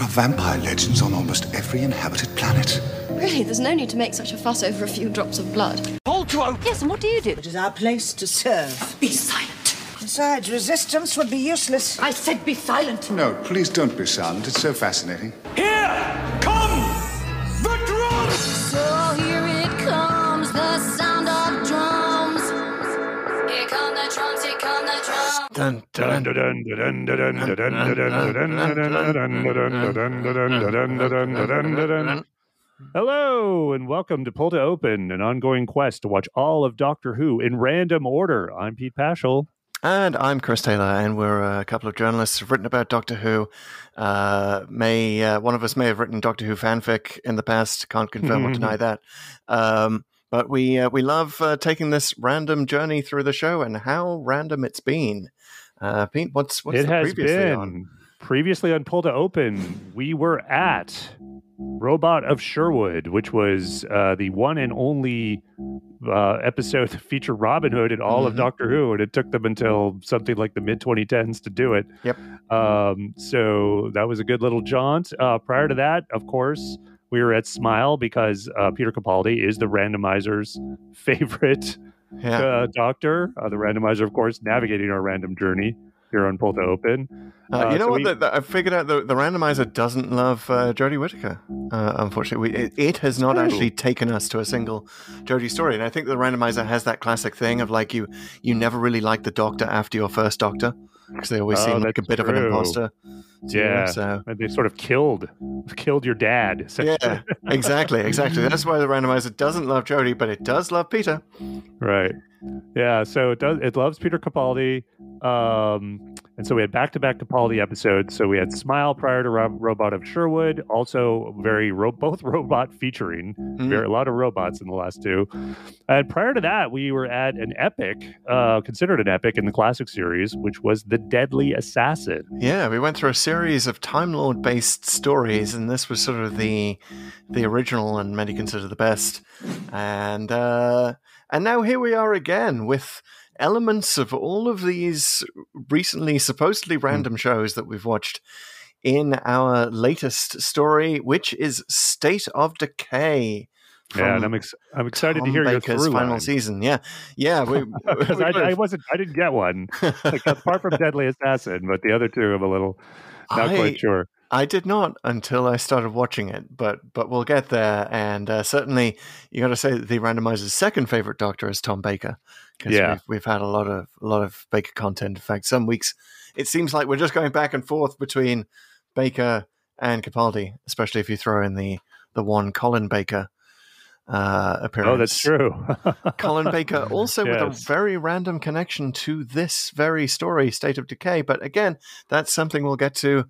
There are vampire legends on almost every inhabited planet. Really, there's no need to make such a fuss over a few drops of blood. Hold to open. Yes, and what do you do? It is our place to serve. Be silent. Besides, resistance would be useless. I said be silent. No, please don't be silent. It's so fascinating. Here Dun, dun, dun. Hello and welcome to Pull to Open, an ongoing quest to watch all of Doctor Who in random order. I'm Pete Pachal. And I'm Chris Taylor, and we're a couple of journalists who've written about Doctor Who. Uh, may uh, one of us may have written Doctor Who fanfic in the past. Can't confirm or deny that. Um, but we uh, we love uh, taking this random journey through the show, and how random it's been. Uh, Pete, what's what's it the has previously been on? previously on Pull to Open. We were at Robot of Sherwood, which was uh, the one and only uh, episode to feature Robin Hood in all of Mhm. Doctor Who, and it took them until something like the mid 2010s to do it. Yep. Um, so that was a good little jaunt. Uh, prior to that, of course, we were at Smile because uh, Peter Capaldi is the randomizer's favorite Yeah, uh, doctor. Uh, the randomizer, of course, navigating our random journey here on Pull to Open. uh, uh, you know so what? we- the, the, I figured out the, the randomizer doesn't love uh, Jodie Whittaker. Uh, unfortunately, we, it, it has not actually taken us to a single Jodie story, and I think the randomizer has that classic thing of like you you never really like the Doctor after your first Doctor because they always Oh, seem like a bit of an imposter. to you, Yeah. So And they sort of killed killed your dad. yeah, exactly, exactly. That's why the randomizer doesn't love Jodie, but it does love Peter. Right. Yeah. So it does. It loves Peter Capaldi. Um, and so we had back to back Capaldi episodes. So we had Smile prior to Rob, Robot of Sherwood. Also very ro- both robot featuring. Mhm. Very a lot of robots in the last two. And prior to that, we were at an epic, uh, considered an epic in the classic series, which was the Deadly Assassin. Yeah, we went through a series of Time Lord based stories, and this was sort of the the original and many consider the best. And uh, and now here we are again with elements of all of these recently supposedly hmm. random shows that we've watched in our latest story, which is State of Decay. Yeah, and I'm ex- I'm excited to Tom hear your Baker's through final line. season. Yeah, yeah. We, because we I, I wasn't I didn't get one like apart from Deadly Assassin, but the other two I'm a little not I- quite sure. I did not until I started watching it, but but we'll get there. And uh, certainly, you got to say that the randomizer's second favorite Doctor is Tom Baker because Yeah. we've, we've had a lot of a lot of Baker content. In fact, some weeks it seems like we're just going back and forth between Baker and Capaldi, especially if you throw in the the one Colin Baker uh, appearance. Oh, that's true. Colin Baker also with a very random connection to this very story, State of Decay. But again, that's something we'll get to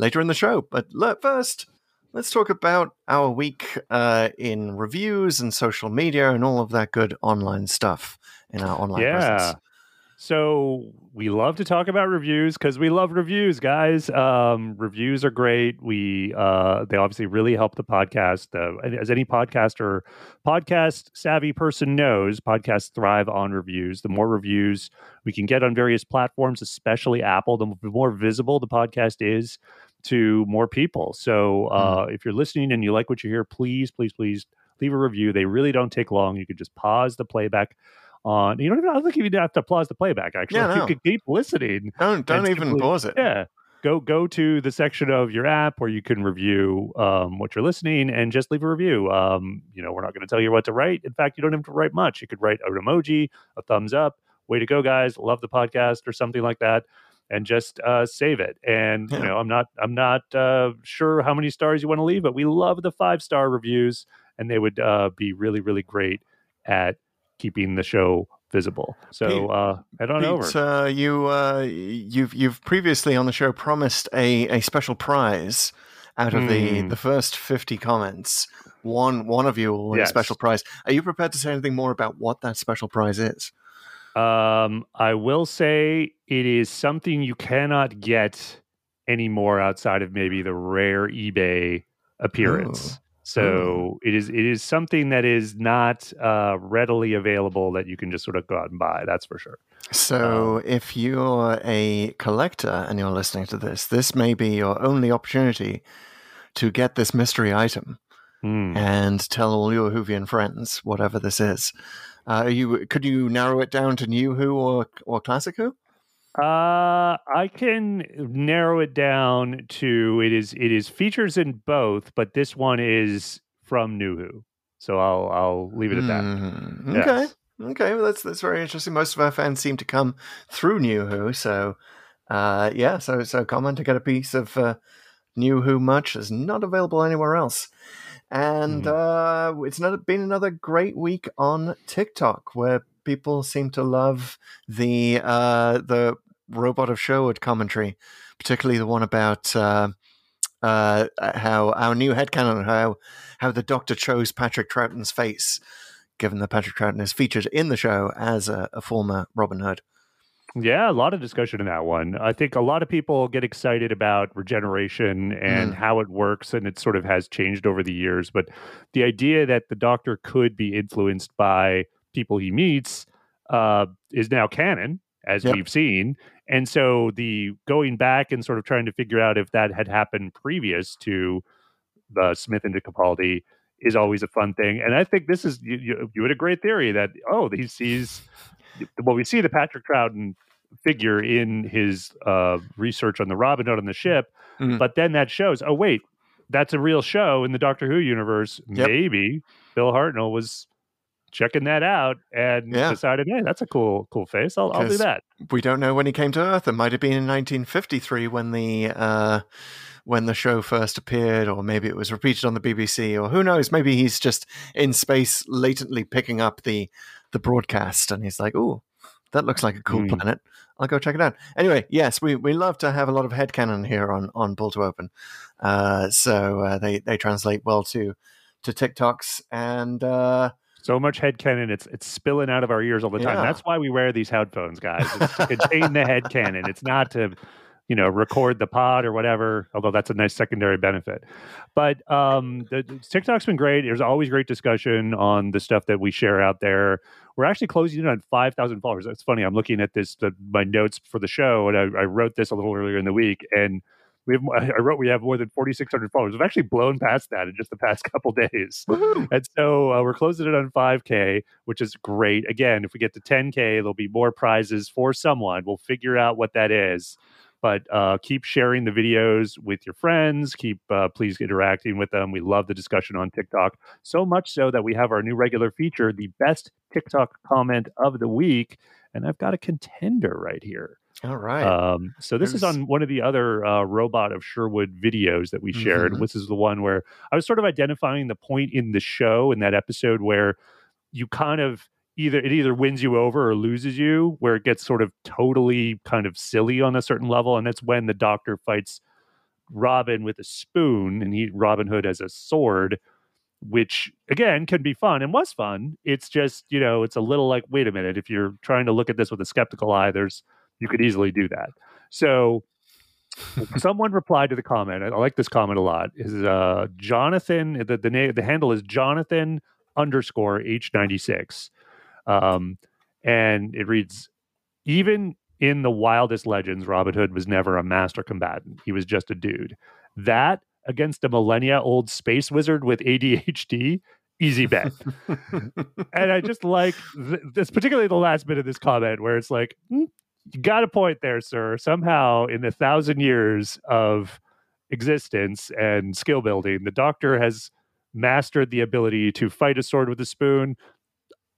later in the show. But first, let's talk about our week uh, in reviews and social media and all of that good online stuff in our online yeah. presence. So we love to talk about reviews because we love reviews, guys. Um, reviews are great. We uh, they obviously really help the podcast. Uh, as any podcaster, podcast savvy person knows, podcasts thrive on reviews. The more reviews we can get on various platforms, especially Apple, the more visible the podcast is to more people. So uh, if you're listening and you like what you hear, please, please, please leave a review. They really don't take long. You can just pause the playback on. You don't even. I don't think you even have to pause the playback. Actually, Yeah, no. you can keep listening. Don't don't even simply- pause it. Yeah. Go go to the section of your app where you can review um, what you're listening and just leave a review. Um, you know, we're not going to tell you what to write. In fact, you don't have to write much. You could write an emoji, a thumbs up, way to go, guys, love the podcast, or something like that, and just uh, save it. And you know, I'm not I'm not uh, sure how many stars you want to leave, but we love the five star reviews, and they would uh, be really really great at keeping the show visible. So Pete- uh, head on over. Uh, you uh, you've you've previously on the show promised a, a special prize out of the Hmm. the first fifty comments. One one of you will win Yes. a special prize. Are you prepared to say anything more about what that special prize is? Um, I will say it is something you cannot get anymore outside of maybe the rare eBay appearance. So it is it is something that is not uh, readily available that you can just sort of go out and buy. That's for sure. So, Um, if you're a collector and you're listening to this, this may be your only opportunity to get this mystery item Hmm. and tell all your Whovian friends whatever this is. Uh, are you could you narrow it down to New Who or or Classic Who? Uh, I can narrow it down to it is it is features in both, but this one is from New Who. So I'll I'll leave it at that. Mhm. Yes. Okay. Okay, well that's that's very interesting. Most of our fans seem to come through New Who, so uh, yeah, so so common to get a piece of uh, New Who much is not available anywhere else. And uh, it's not been another great week on TikTok where people seem to love the uh, the robot of Sherwood commentary, particularly the one about uh, uh, how our new headcanon, how how the Doctor chose Patrick Troughton's face, given that Patrick Troughton is featured in the show as a, a former Robin Hood. Yeah, a lot of discussion in that one. I think a lot of people get excited about regeneration and Mm. how it works, and it sort of has changed over the years. But the idea that the Doctor could be influenced by people he meets uh, is now canon, as Yep. we've seen. And so the going back and sort of trying to figure out if that had happened previous to the Smith and Capaldi is always a fun thing. And I think this is you, you, you had a great theory that oh he sees well we see the Patrick Troughton figure in his uh, research on the Robin Hood on the ship, Mhm. but then that shows oh wait that's a real show in the Doctor Who universe. Yep. Maybe Bill Hartnell was checking that out and Yeah. decided hey that's a cool cool face I'll, I'll do that. We don't know when he came to Earth. It might have been in 1953 when the uh, when the show first appeared, or maybe it was repeated on the BBC, or who knows? Maybe he's just in space, latently picking up the the broadcast, and he's like, "Ooh, that looks like a cool Hmm. planet. I'll go check it out." Anyway, yes, we, we love to have a lot of headcanon here on on Pull to Open, uh, so uh, they they translate well to to TikToks and. Uh, So much head cannon, it's it's spilling out of our ears all the time. Yeah. That's why we wear these headphones, guys. It's to contain the head cannon. It's not to, you know, record the pod or whatever. Although that's a nice secondary benefit. But um, the, the TikTok's been great. There's always great discussion on the stuff that we share out there. We're actually closing in on five thousand followers. That's funny. I'm looking at this the, my notes for the show, and I, I wrote this a little earlier in the week, and we have. I wrote we have more than 4,600 followers. We've actually blown past that in just the past couple days. And so uh, we're closing it on 5K, which is great. Again, if we get to 10K, there'll be more prizes for someone. We'll figure out what that is. But uh, keep sharing the videos with your friends. Keep uh, please interacting with them. We love the discussion on TikTok so much so that we have our new regular feature, the best TikTok comment of the week, and I've got a contender right here. All right. Um, so this is on one of the other uh, robot of Sherwood videos that we shared. Mhm. This is the one where I was sort of identifying the point in the show in that episode where you kind of either it either wins you over or loses you, where it gets sort of totally kind of silly on a certain level, and that's when the Doctor fights Robin with a spoon, and he Robin Hood has a sword. Which again can be fun and was fun. It's just, you know, it's a little like, wait a minute, if you're trying to look at this with a skeptical eye, there's you could easily do that. So someone replied to the comment. I like this comment a lot. Is uh, Jonathan? The the name the handle is Jonathan underscore H ninety six, um, and it reads: Even in the wildest legends, Robin Hood was never a master combatant. He was just a dude. That against a millennia old space wizard with ADHD. Easy bet. and I just like th- this, particularly the last bit of this comment where it's like, "Hmm, you got a point there, sir. Somehow, in the thousand years of existence and skill building, the doctor has mastered the ability to fight a sword with a spoon.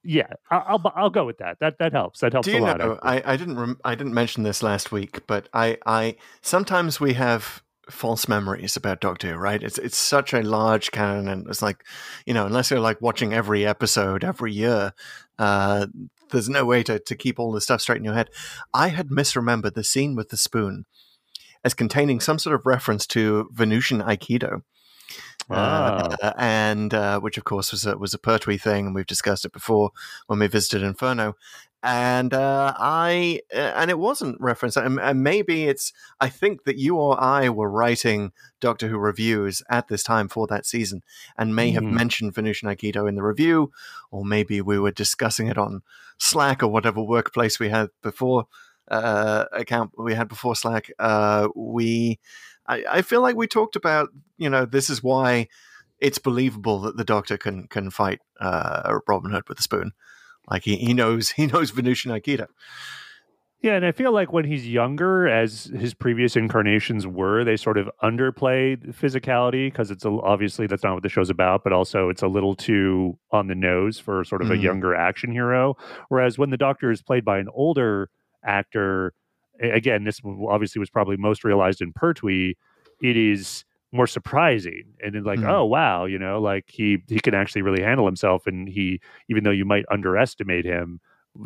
Yeah, I- I'll I'll go with that. That that helps. That helps Do a lot. know? I, I didn't rem- I didn't mention this last week, but I I sometimes we have false memories about Doctor Who, right? It's it's such a large canon, and it's like you know, unless you're like watching every episode every year, uh, there's no way to to keep all the stuff straight in your head. I had misremembered the scene with the spoon as containing some sort of reference to Venusian Aikido. Ah. Uh, and uh, which of course was a, was a Pertwee thing, and we've discussed it before when we visited Inferno. And uh, I uh, and it wasn't referenced. And, and maybe it's. I think that you or I were writing Doctor Who reviews at this time for that season, and may have Mhm. mentioned Venusian Aikido in the review, or maybe we were discussing it on Slack or whatever workplace we had before uh, account we had before Slack. Uh, we, I, I feel like we talked about, you know, this is why it's believable that the Doctor can can fight uh, Robin Hood with a spoon. Like he, he knows he knows Venusian Aikido. Yeah, and I feel like when he's younger, as his previous incarnations were, they sort of underplayed physicality because it's a, obviously that's not what the show's about, but also it's a little too on the nose for sort of a Mhm. younger action hero. Whereas when the Doctor is played by an older actor, again, this obviously was probably most realized in Pertwee. It is more surprising and then like Mhm. oh wow you know like he he can actually really handle himself and he even though you might underestimate him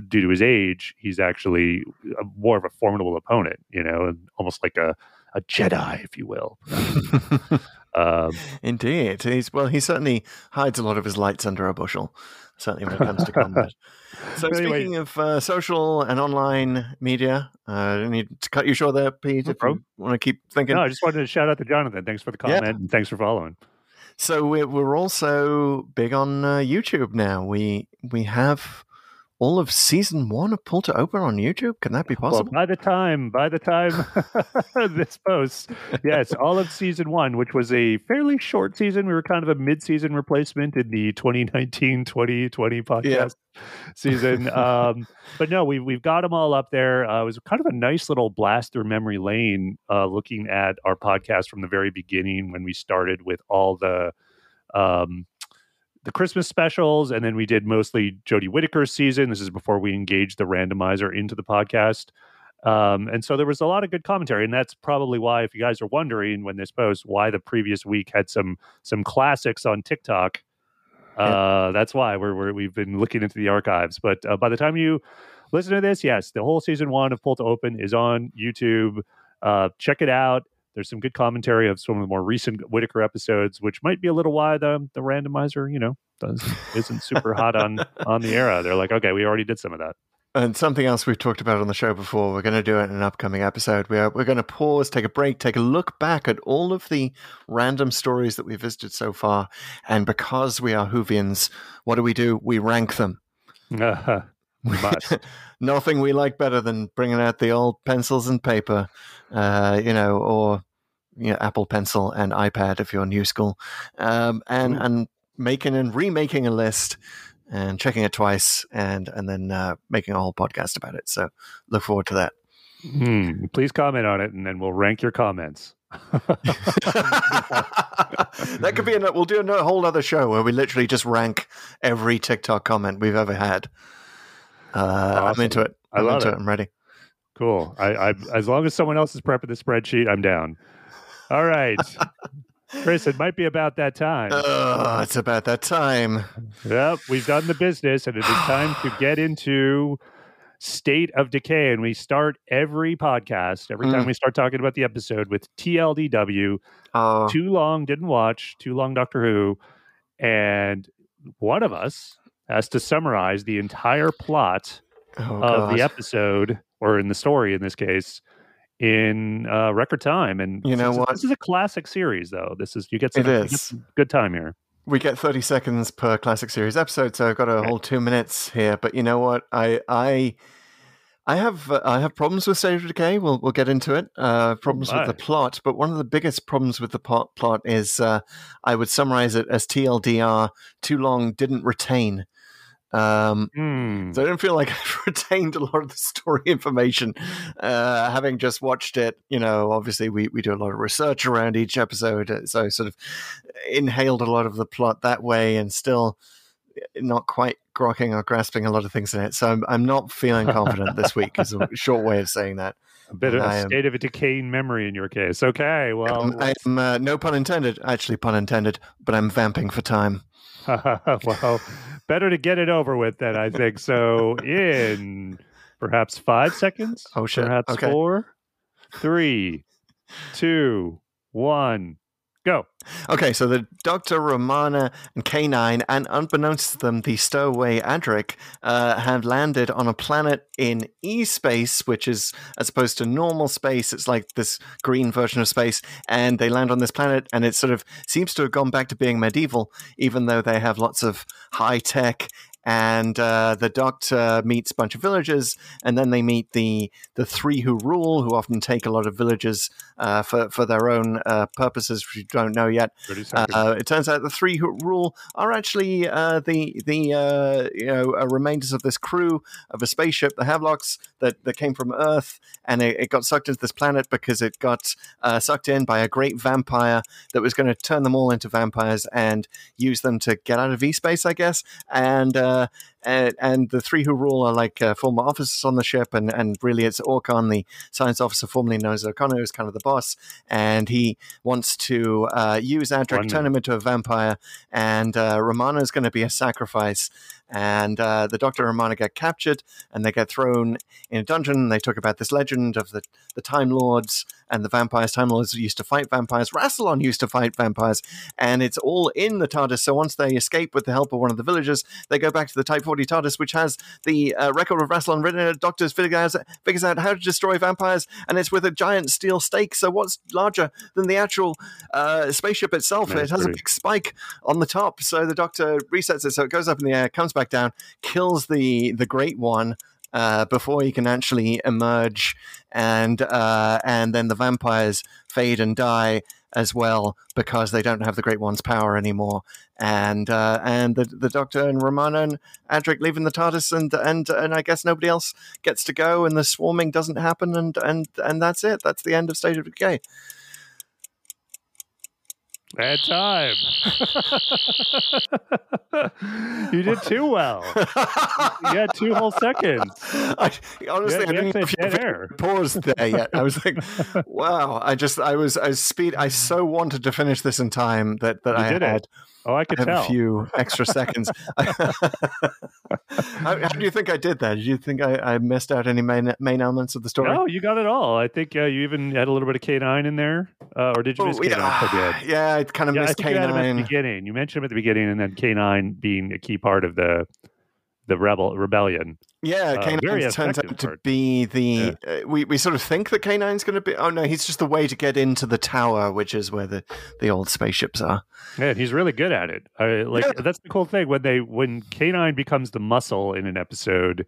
due to his age, he's actually a, more of a formidable opponent, you know, and almost like a, a Jedi, if you will. um, Indeed, he's well. He certainly hides a lot of his lights under a bushel. Certainly, when it comes to combat. So, Anyway. speaking of uh, social and online media, uh, I don't need to cut you short there, Pete. No if you want to keep thinking. no, I just wanted to shout out to Jonathan. Thanks for the Yeah. comment and thanks for following. So we're, we're also big on uh, YouTube now. We we have all of season one of Pull to Open on YouTube. Can that be possible? Well, by the time, by the time this posts, yes, all of season one, which was a fairly short season. We were kind of a mid-season replacement in the 2019-2020 podcast season. Um, but no, we've we've got them all up there. Uh, it was kind of a nice little blast through memory lane, uh, looking at our podcast from the very beginning when we started with all the. Um, the Christmas specials, and then we did mostly Jodie Whittaker's season. This is before we engaged the randomizer into the podcast. Um, and so there was a lot of good commentary, and that's probably why, if you guys are wondering when this posts, why the previous week had some some classics on TikTok. Uh, That's why we're, we're we've been looking into the archives. But uh, by the time you listen to this, yes, the whole season one of Pull to Open is on YouTube. Uh, check it out. There's some good commentary of some of the more recent Whittaker episodes, which might be a little why the the randomizer, you know, does isn't super hot on on the era. They're like, okay, we already did some of that. And something else we've talked about on the show before, we're going to do it in an upcoming episode. We're, we're going to pause, take a break, take a look back at all of the random stories that we've visited so far. And because we are Whovians, what do we do? We rank them. Uh, must. Nothing we like better than bringing out the old pencils and paper, uh, you know, or you know, Apple Pencil and iPad if you're new school, um, and Ooh. and making and remaking a list and checking it twice, and and then uh, making a whole podcast about it. So look forward to that. Hmm, please comment on it, and then we'll rank your comments. that could be a we'll do a whole other show where we literally just rank every TikTok comment we've ever had. Uh, I'm into it. I I'm love into it. it. I'm ready. Cool. I, I as long as someone else is prepping the spreadsheet, I'm down. All right, Chris. It might be about that time. Oh, it's about that time. Yep, we've done the business, and it is time to get into state of decay. And we start every podcast every time Mm. we start talking about the episode with TLDW. Oh, Too long didn't watch. Too long Doctor Who, and one of us has to summarize the entire plot oh of the episode, or in the story in this case, in uh, record time. And You know this is- what? This is a classic series, though. This is you get some, It some good time here. we get 30 seconds per classic series episode so i've got a Okay. whole two minutes here but you know what i i i have uh, i have problems with state of decay we'll, we'll get into it uh problems with the plot but one of the biggest problems with the plot, plot is uh i would summarize it as tldr too long didn't retain um Hmm. so I don't feel like I've retained a lot of the story information, uh, having just watched it. You know, obviously we, we do a lot of research around each episode, uh, so I sort of inhaled a lot of the plot that way, and still not quite grokking or grasping a lot of things in it. So I'm I'm not feeling confident this week. Is a short way of saying that. A bit of I a am- state of a decaying memory in your case. Okay, well, Um, I'm uh, no pun intended, actually pun intended, but I'm vamping for time. well, better to get it over with then, I think. So, in perhaps five seconds, Oh, shit. perhaps Okay. four, three, two, one, Go. Okay, so the Doctor, Romana, and K9, and unbeknownst to them, the stowaway Adric, uh, have landed on a planet in E space, which is as opposed to normal space. It's like this green version of space, and they land on this planet, and it sort of seems to have gone back to being medieval, even though they have lots of high tech and uh, the doctor meets a bunch of villagers, and then they meet the the three who rule, who often take a lot of villagers uh, for for their own uh, purposes, which you don't know yet. Uh, it turns out the three who rule are actually uh, the the uh, you know uh, remainders of this crew of a spaceship, the Havelocks, that, that came from Earth, and it, it got sucked into this planet because it got uh, sucked in by a great vampire that was going to turn them all into vampires and use them to get out of V space, I guess. And uh, and, and the three who rule are like uh, former officers on the ship, and, and really it's Aukon, the science officer formerly known as O'Connor, who's kind of the boss, and he wants to uh, use Adric, One turn him into a vampire, and uh, Romana is going to be a sacrifice. And uh, the Doctor and Romana get captured, and they get thrown in a dungeon. They talk about this legend of the, the Time Lords and the vampires. Time Lords used to fight vampires. Rassilon used to fight vampires, and it's all in the TARDIS. So once they escape with the help of one of the villagers, they go back to the Type 40 TARDIS, which has the uh, record of Rassilon written in it. Doctors figures out, figures out how to destroy vampires, and it's with a giant steel stake. So what's larger than the actual uh, spaceship itself? That's it has a big spike on the top. So the Doctor resets it, so it goes up in the air, comes back down, kills the the Great One. Uh, before he can actually emerge, and uh, and then the vampires fade and die as well because they don't have the Great One's power anymore. And uh, and the the Doctor and Romana and Adric leaving the TARDIS, and and and I guess nobody else gets to go, and the swarming doesn't happen, and and and that's it. That's the end of State of Decay. Bad time. you did too well. You had two whole seconds. I, honestly, Yeah, I didn't actually know dead air. paused there yet. I was like, wow. I just, I was, I speed. I so wanted to finish this in time that that You I did it. Oh, I could have tell. a few extra seconds. how, how do you think I did that? Do you think I, I missed out any main main elements of the story? No, you got it all. I think uh, you even had a little bit of K9 in there. Uh, or did you miss Oh, K9? yeah, I yeah, I kind of Yeah, I missed think you had him at the beginning. You mentioned him at the beginning, and then K9 being a key part of the the rebel rebellion. Yeah, Uh, K9 turns out to part. be the. Uh, we, we sort of think that K9's going to be. Oh, no, he's just the way to get into the tower, which is where the, the old spaceships are. Yeah, and he's really good at it. I, like Yeah. that's the cool thing when they when K9 becomes the muscle in an episode.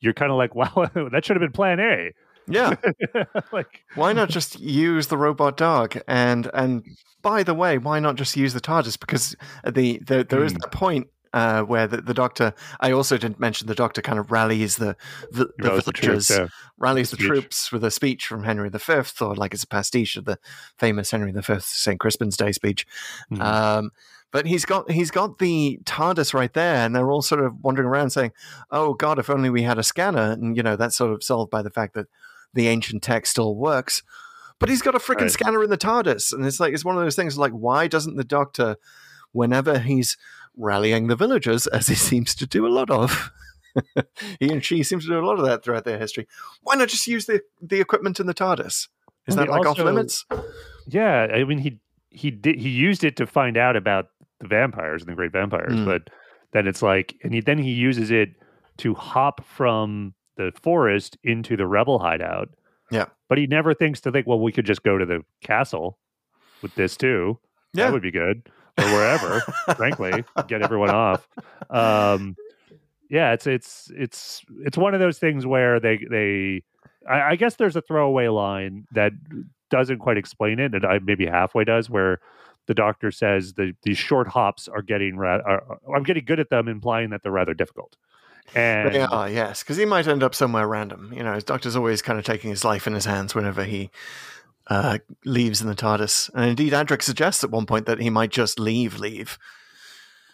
You're kind of like, wow, that should have been Plan A. Yeah. like, why not just use the robot dog and and by the way why not just use the tardis because the, the there is Hmm. that point uh, where the, the doctor i also didn't mention the doctor kind of rallies the the, the Rallies the troops, villagers yeah. rallies the Speech. troops with a speech from henry v or like it's a pastiche of the famous henry v st crispin's day speech Mhm. um, but he's got he's got the TARDIS right there, and they're all sort of wandering around saying, "Oh God, if only we had a scanner." And you know that's sort of solved by the fact that the ancient tech still works. But he's got a freaking Right. scanner in the TARDIS, and it's like it's one of those things. Like, why doesn't the Doctor, whenever he's rallying the villagers, as he seems to do a lot of, he and she seems to do a lot of that throughout their history. Why not just use the the equipment in the TARDIS? Is that like off limits? yeah, I mean he he did he used it to find out about the vampires and the great vampires, Mm. but then it's like, and he then he uses it to hop from the forest into the rebel hideout. Yeah. but he never thinks to think, well, we could just go to the castle with this too. Yeah. That would be good, or wherever. frankly, get everyone off. Um, yeah, it's it's it's it's one of those things where they they. I, I guess there's a throwaway line that doesn't quite explain it, and I maybe halfway does, where the doctor says the these short hops are getting ra- are, I'm getting good at them, implying that they're rather difficult. And They are, yes, because he might end up somewhere random. You know, his doctor's always kind of taking his life in his hands whenever he uh, leaves in the TARDIS. And indeed, Adric suggests at one point that he might just leave, leave.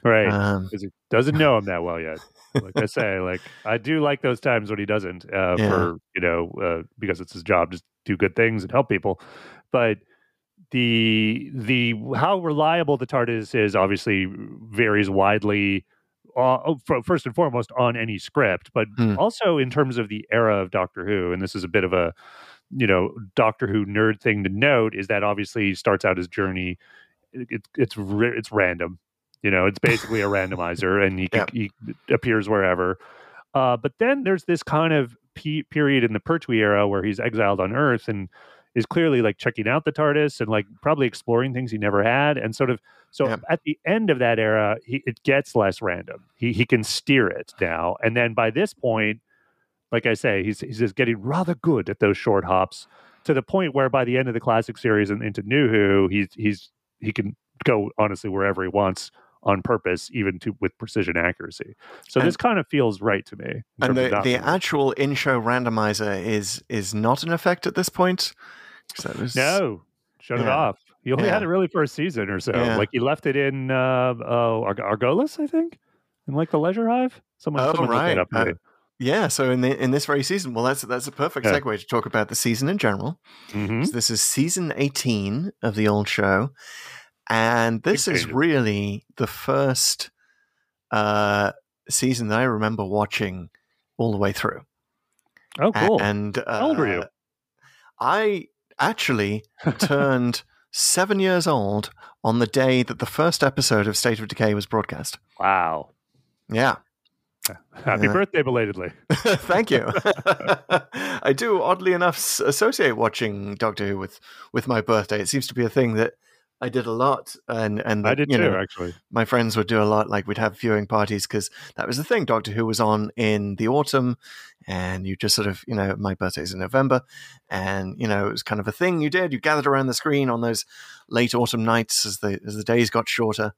right, Um, because he doesn't know him that well yet. Like I say, like I do like those times when he doesn't, uh, Yeah. for you know, uh, because it's his job to do good things and help people. But the the how reliable the TARDIS is obviously varies widely. Uh, first and foremost on any script, but Hmm. also in terms of the era of Doctor Who, and this is a bit of a you know Doctor Who nerd thing to note is that obviously he starts out his journey it, it, it's it's random. You know, it's basically a randomizer, and he, can, he appears wherever. Uh, but then there's this kind of pe- period in the Pertwee era where he's exiled on Earth and is clearly like checking out the TARDIS and like probably exploring things he never had, and sort of. So Yeah. at the end of that era, he, it gets less random. He he can steer it now, and then by this point, like I say, he's he's just getting rather good at those short hops to the point where by the end of the classic series and into New Who, he's he's he can go honestly wherever he wants on purpose, even to with precision accuracy. So And- this kind of feels right to me. And the, the actual in-show randomizer is is not in effect at this point. Was- no, shut it off. He only had Yeah. it really for a season or so. Yeah. Like he left it in uh, oh Arg- Argolis, I think, in like the Leisure Hive. Someone, Oh, someone that right. up Uh. Yeah, so in the in this very season, well, that's that's a perfect Yeah. segue to talk about the season in general. Mhm. So this is season eighteen of the old show, and this is really the first uh, season that I remember watching all the way through. Oh, A- cool. And uh, How old were you? I actually turned seven years old on the day that the first episode of State of Decay was broadcast. wow. Yeah. Happy Yeah. birthday belatedly. Thank you. I do, oddly enough, associate watching Doctor Who with with my birthday. It seems to be a thing that I did a lot, and and I did you too, know, actually. my friends would do a lot. Like we'd have viewing parties because that was the thing. Doctor Who was on in the autumn, and you just sort of, you know, my birthday's in November, and you know, it was kind of a thing you did. You gathered around the screen on those late autumn nights as the as the days got shorter.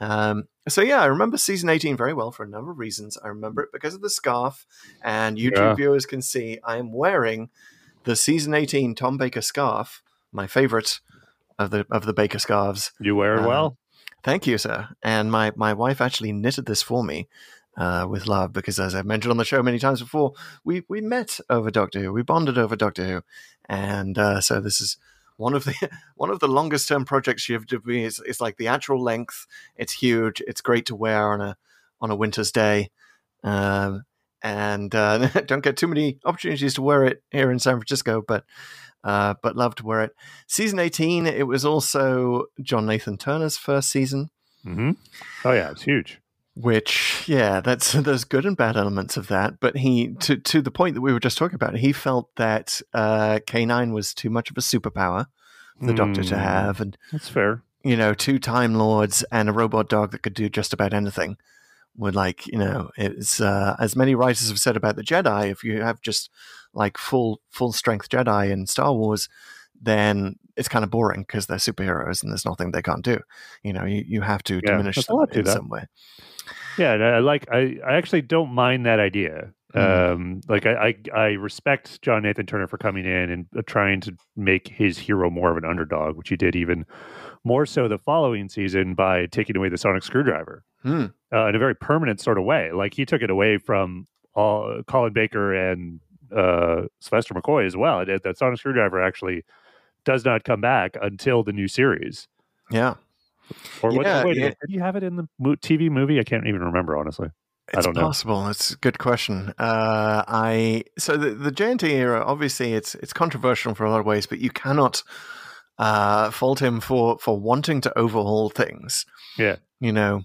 Um, so yeah, I remember season eighteen very well for a number of reasons. I remember it because of the scarf, and YouTube Yeah. viewers can see I am wearing the season eighteen Tom Baker scarf, my favorite of the of the Baker scarves. You wear it Uh, well. Thank you, sir. And my, my wife actually knitted this for me uh, with love because, as I've mentioned on the show many times before, we, we met over Doctor Who. We bonded over Doctor Who. And uh, so this is one of the one of the longest term projects you have to be. is, it's like the actual length. It's huge. It's great to wear on a on a winter's day. Um, and uh, don't get too many opportunities to wear it here in San Francisco, but uh, but love to wear it. Season 18, it was also John Nathan Turner's first season, hmm Oh yeah, it's huge. Which yeah, that's there's good and bad elements of that. But he to to the point that we were just talking about, he felt that uh, K9 was too much of a superpower for the Doctor to Mm. have, and That's fair. you know, two Time Lords and a robot dog that could do just about anything. Would like you know, it's uh, as many writers have said about the Jedi. If you have just like full full strength Jedi in Star Wars, then it's kind of boring because they're superheroes and there's nothing they can't do. You know, you, you have to Yeah, diminish them in that. some way. Yeah, I like. I, I actually don't mind that idea. Mhm. Um, like I, I I respect John Nathan Turner for coming in and uh, trying to make his hero more of an underdog, which he did even more so the following season by taking away the sonic screwdriver Hmm. uh, in a very permanent sort of way. Like he took it away from all, Colin Baker and uh, Sylvester McCoy as well. It, that sonic screwdriver actually does not come back until the new series. Yeah, Or what, Yeah, wait, yeah. did you have it in the TV movie? I can't even remember honestly. I it's don't know. possible. It's a good question. Uh, I so the the JNT era. Obviously, it's it's controversial for a lot of ways, but you cannot uh, fault him for for wanting to overhaul things. Yeah. you know.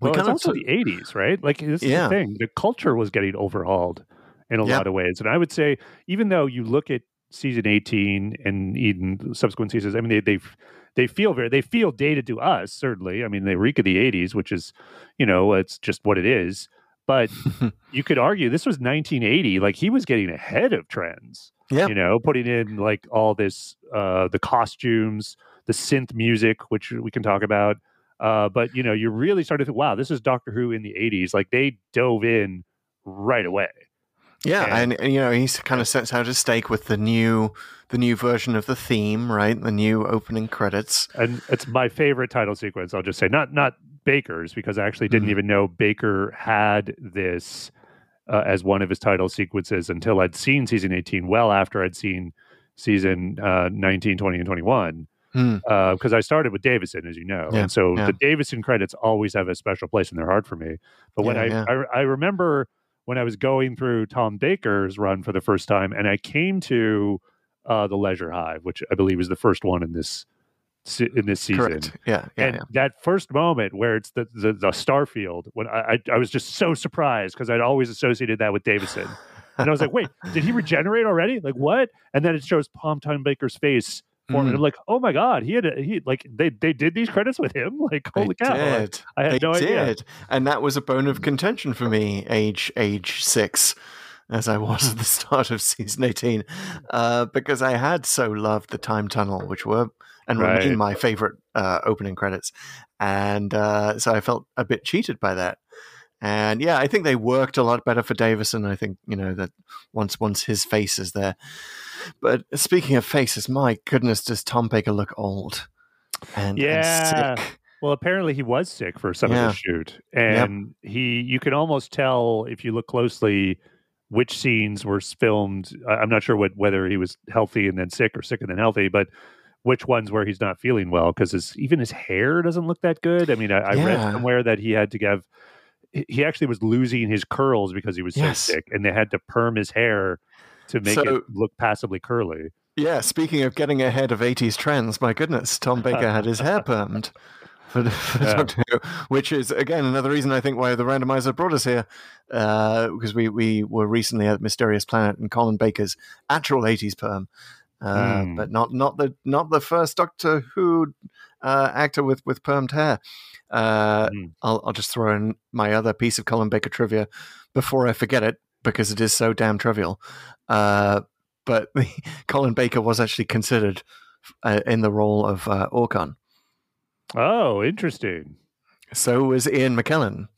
We Well, it's of also took- the '80s, right? Like this is Yeah. the thing. The culture was getting overhauled in a Yeah. lot of ways, and I would say, even though you look at season 18 and even subsequent seasons, I mean, they they they feel very they feel dated to us. Certainly, I mean, they reek of the '80s, which is, you know, it's just what it is. But you could argue this was 1980. Like he was getting ahead of trends. Yeah. you know, putting in like all this, uh, the costumes, the synth music, which we can talk about. Uh, but you know, you really started to think, wow, this is Doctor Who in the '80s. Like they dove in right away. Yeah, And- and, you know he kind of sets out a stake with the new the new version of the theme, right? The new opening credits. and it's my favorite title sequence. I'll just say not not Baker's because I actually didn't Mhm. even know Baker had this uh, as one of his title sequences until I'd seen season 18. Well, after I'd seen season uh, 19, 20, and 21. Hmm. Because I started with Davison, as you know, Yeah, and so yeah. the Davison credits always have a special place in their heart for me. But when Yeah, I. I I remember when I was going through Tom Baker's run for the first time, and I came to uh, the Leisure Hive, which I believe is the first one in this in this season. Correct. Yeah. Yeah. and yeah. that first moment where it's the the, the Starfield, when I, I I was just so surprised because I'd always associated that with Davison, and I was like, wait, did he regenerate already? Like what? And then it shows Palm Time Baker's face. For me. Mm. I'm like, oh my god, he had a, he like they they did these credits with him. Like holy They cow! did. I had they no idea. did. And that was a bone of contention for me, age age six, as I was at the start of season eighteen, uh, because I had so loved the time tunnel, which were and Right. remain my favorite uh, opening credits, and uh, so I felt a bit cheated by that. And yeah, I think they worked a lot better for Davison. I think you know that once once his face is there. But speaking of faces, my goodness, does Tom Baker look old? And, Yeah. and sick. Well, apparently he was sick for some Yeah. of the shoot, and he you can almost tell if you look closely which scenes were filmed. I'm not sure what whether he was healthy and then sick or sick and then healthy, but which ones where he's not feeling well because his even his hair doesn't look that good. I mean, I, I read somewhere that he had to give. He- He actually was losing his curls because he was so sick, and they had to perm his hair to make So- it look passably curly. Yeah, speaking of getting ahead of 80s trends, my goodness, Tom Baker had his hair permed. For, for Yeah. Doctor Who, which is again another reason I think why the randomizer brought us here, uh, because we we were recently at Mysterious Planet and Colin Baker's actual '80s perm, uh, Hmm. but not not the not the first Doctor Who uh, actor with with permed hair. Uh, Hmm. I'll I'll just throw in my other piece of Colin Baker trivia before I forget it because it is so damn trivial. Uh, but Colin Baker was actually considered uh, in the role of uh, Aukon. Oh, interesting! So was Ian McKellen.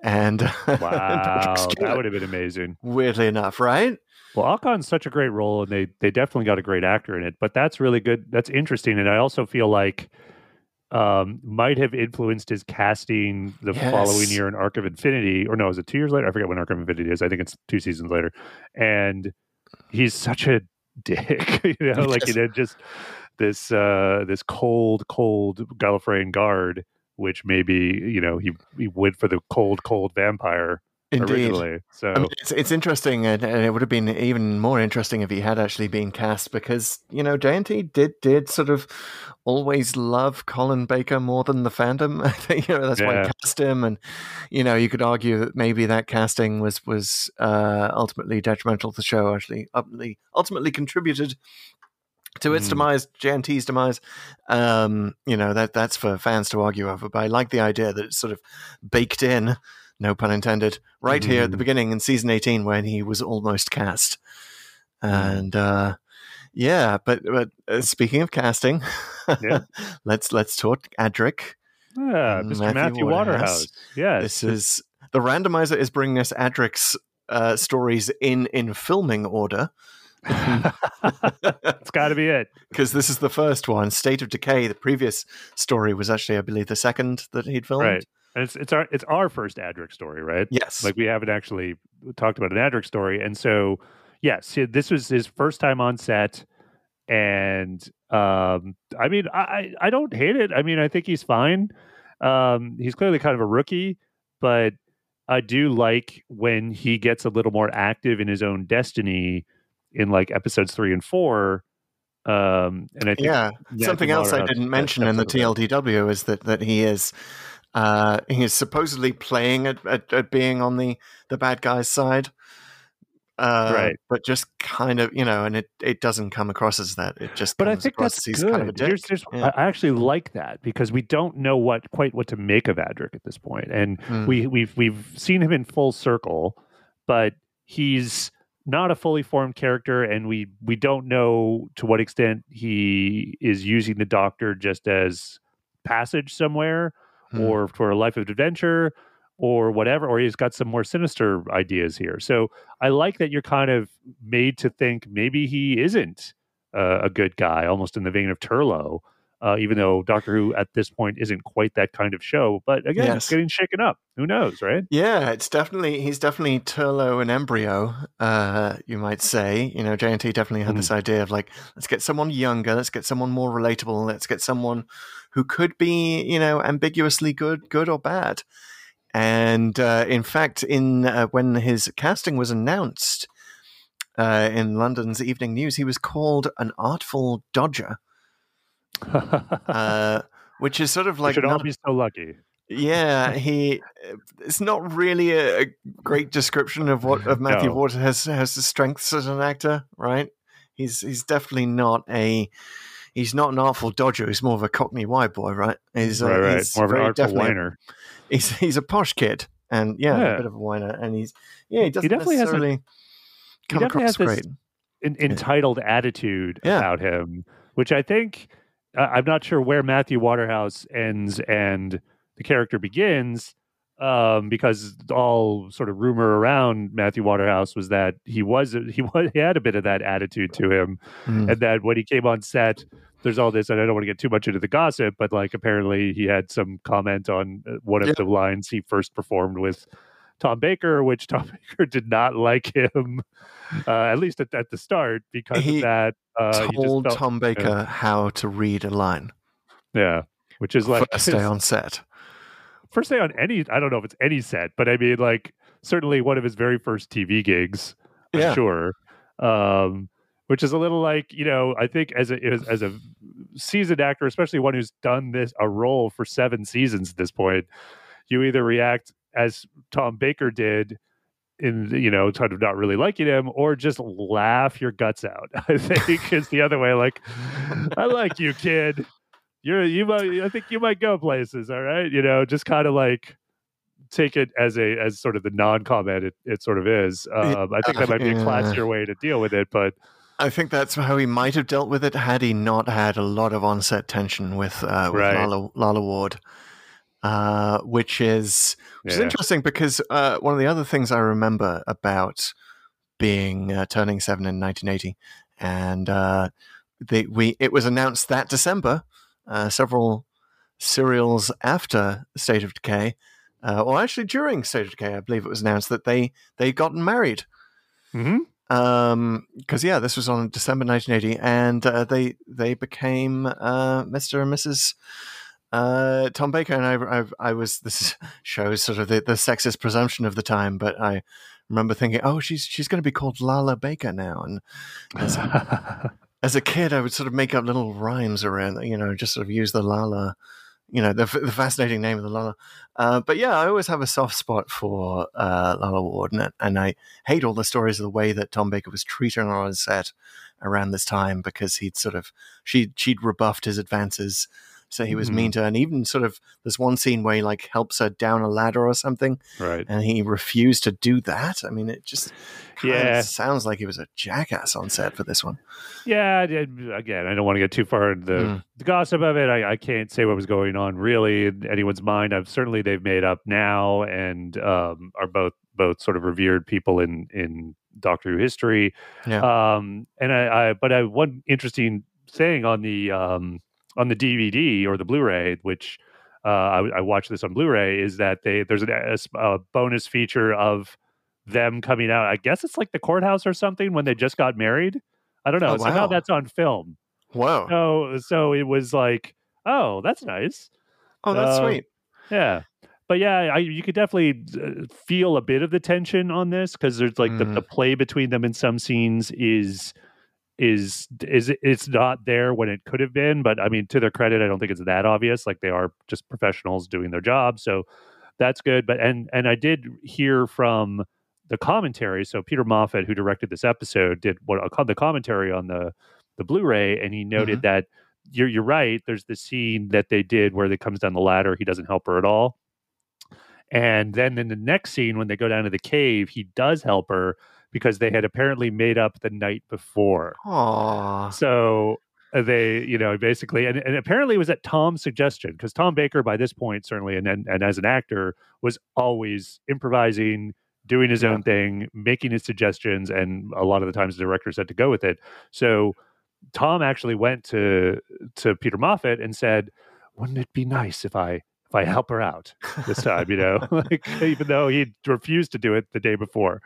And Wow, that would have been amazing. weirdly enough, right? Well, Aukon's such a great role, and they they definitely got a great actor in it. But that's really good. That's interesting, and I also feel like um, might have influenced his casting the Yes. following year in Arc of Infinity, or no, is it two years later? I forget when Arc of Infinity is. I think it's two seasons later, and he's such a dick, you know, like you know, just this uh this cold, cold Gallifreyan guard, which maybe you know he he went for the cold, cold vampire Indeed. originally. So I mean, it's, it's interesting, and, and it would have been even more interesting if he had actually been cast because you know JNT did did sort of always love Colin Baker more than the fandom. I think you know that's why Yeah. he cast him, and you know you could argue that maybe that casting was was uh, ultimately detrimental to the show. Actually, ultimately ultimately contributed to its Mm. demise, JNT's demise. Um, you know that that's for fans to argue over. But I like the idea that it's sort of baked in, no pun intended, right here at the Mm. beginning in season eighteen when he was almost cast. Mm. And uh, yeah, but but uh, speaking of casting, Yeah. let's let's talk Adric. Yeah, Mr. Matthew Matthew, Waterhouse. Waterhouse. Yes. This is the randomizer is bringing us Adric's uh, stories in in filming order it's got to be it. because this is the first one. State of Decay. The previous story was actually, I believe, the second that he'd filmed. Right. And it's it's our it's our first Adric story, right? Yes. Like we haven't actually talked about an Adric story, and so yes, this was his first time on set, and um, I mean, I I don't hate it. I mean, I think he's fine. Um, he's clearly kind of a rookie, but I do like when he gets a little more active in his own destiny in like episodes three and four. Um, and I think yeah. Matthew Something else I didn't mention in the episode of that. TLDW is that that he is uh, he is supposedly playing at, at, at being on the the bad guy's side. Uh, Right. but just kind of you know, and it, it doesn't come across as that. It just but I think across that's he's good. kind of a dick. Here's- here's- Yeah. I I actually like that because we don't know what quite what to make of Adric at this point, and Mm. we we've we've seen him in full circle, but he's not a fully formed character, and we we don't know to what extent he is using the Doctor just as passage somewhere, Hmm. or for a life of adventure. Or whatever, or he's got some more sinister ideas here. So I like that you're kind of made to think maybe he isn't uh, a good guy, almost in the vein of Turlough, uh, even though Doctor Who at this point isn't quite that kind of show. But again, Yes. it's getting shaken up. Who knows, right? Yeah, it's definitely he's definitely Turlough and embryo, uh, you might say. You know, JNT definitely had Hmm. this idea of like, let's get someone younger, let's get someone more relatable, let's get someone who could be, you know, ambiguously good, good or bad. And uh, in fact, in uh, when his casting was announced uh, in London's Evening News, he was called an artful dodger. uh, which is sort of we like should all not- be so lucky. yeah, he. It's not really a, a great description of what of Matthew No. Waterhouse has the strengths as an actor, right? He's he's definitely not a. He's not an artful dodger. He's more of a Cockney white boy, right? He's uh, right, right. he's More of an artful whiner. He's he's a posh kid, and yeah, Yeah. a bit of a whiner, and he's yeah, he doesn't definitely has a- necessarily come across great. An entitled attitude Yeah. about him, which I think I I'm not sure where Matthew Waterhouse ends and the character begins, um, because all sort of rumor around Matthew Waterhouse was that he was he was he had a bit of that attitude to him, Mm. and that when he came on set there's all this and i don't want to get too much into the gossip but like apparently he had some comment on uh, one of Yeah. the lines he first performed with tom baker which tom baker did not like him uh, at least at, at the start because He of that uh, he just Told felt- Tom Baker how to read a line yeah which is like first day on set. First day on any i don't know if it's any set but i mean like certainly one of his very first tv gigs I'm sure um which is a little like you know i think as a as, as a seasoned actor especially one who's done this a role for seven seasons at this point you either react as tom baker did in you know kind of not really liking him or just laugh your guts out i think is the other way like i like you kid you're you might i think you might go places all right? You know just kind of like take it as a as sort of the non-comment it, it sort of is. Um, i think that might be a classier way to deal with it but I think that's how he might have dealt with it had he not had a lot of on-set tension with uh, with Right. Lalla, Lalla Ward, uh, which is which is interesting because uh, one of the other things I remember about being uh, turning seven in 1980, and uh, they, we it was announced that December, uh, several serials after State of Decay, uh, or actually during State of Decay, I believe it was announced that they they gotten married. Mhm. um because yeah this was on december 1980 and uh, they they became uh mr and mrs uh tom baker. And i i, I was this shows sort of the, the sexist presumption of the time but i remember thinking oh she's she's going to be called lalla baker now. And as a, as a kid i would sort of make up little rhymes around you know just sort of use the lalla you know the, the fascinating name of the lalla. Uh, but yeah i always have a soft spot for uh lalla ward and, and i hate all the stories of the way that Tom Baker was treated on set around this time because he'd sort of she she'd rebuffed his advances, so he was mean to her. And even sort of there's one scene where he like helps her down a ladder or something, right and he refused to do that. I mean, it just Yeah. sounds like he was a jackass on set for this one. Yeah, again, I don't want to get too far into the, Mm. the gossip of it. I, I can't say what was going on really in anyone's mind. I've certainly they've made up now and um, are both both sort of revered people in in Doctor Who history. Yeah. Um, and I, I but I one interesting thing on the um, on the DVD or the Blu-ray, which uh, I, I watched this on Blu-ray, is that they there's an, a, a bonus feature of them coming out. I guess it's like the courthouse or something when they just got married. I don't know. Oh, Somehow that's on film. Wow. So so it was like, oh, that's nice. oh, that's uh, sweet. Yeah. But yeah, I, you could definitely uh, feel a bit of the tension on this because there's like the, Mm. the play between them in some scenes is is is it's not there when it could have been. But I mean, to their credit, I don't think it's that obvious. Like they are just professionals doing their job, so that's good. But and and I did hear from the commentary. So Peter Moffatt, who directed this episode, did what uh, the commentary on the the Blu-ray, and he noted that you're you're right. There's the scene that they did where they comes down the ladder. He doesn't help her at all. And then in the next scene, when they go down to the cave, he does help her because they had apparently made up the night before. Aw. So uh, they, you know, basically, and, and apparently it was at Tom's suggestion because Tom Baker, by this point, certainly, and, and and as an actor, was always improvising, doing his Yeah. own thing, making his suggestions, and a lot of the times the director said to go with it. So Tom actually went to to Peter Moffatt and said, "Wouldn't it be nice if I if I help her out this time?" You know, like even though he refused to do it the day before.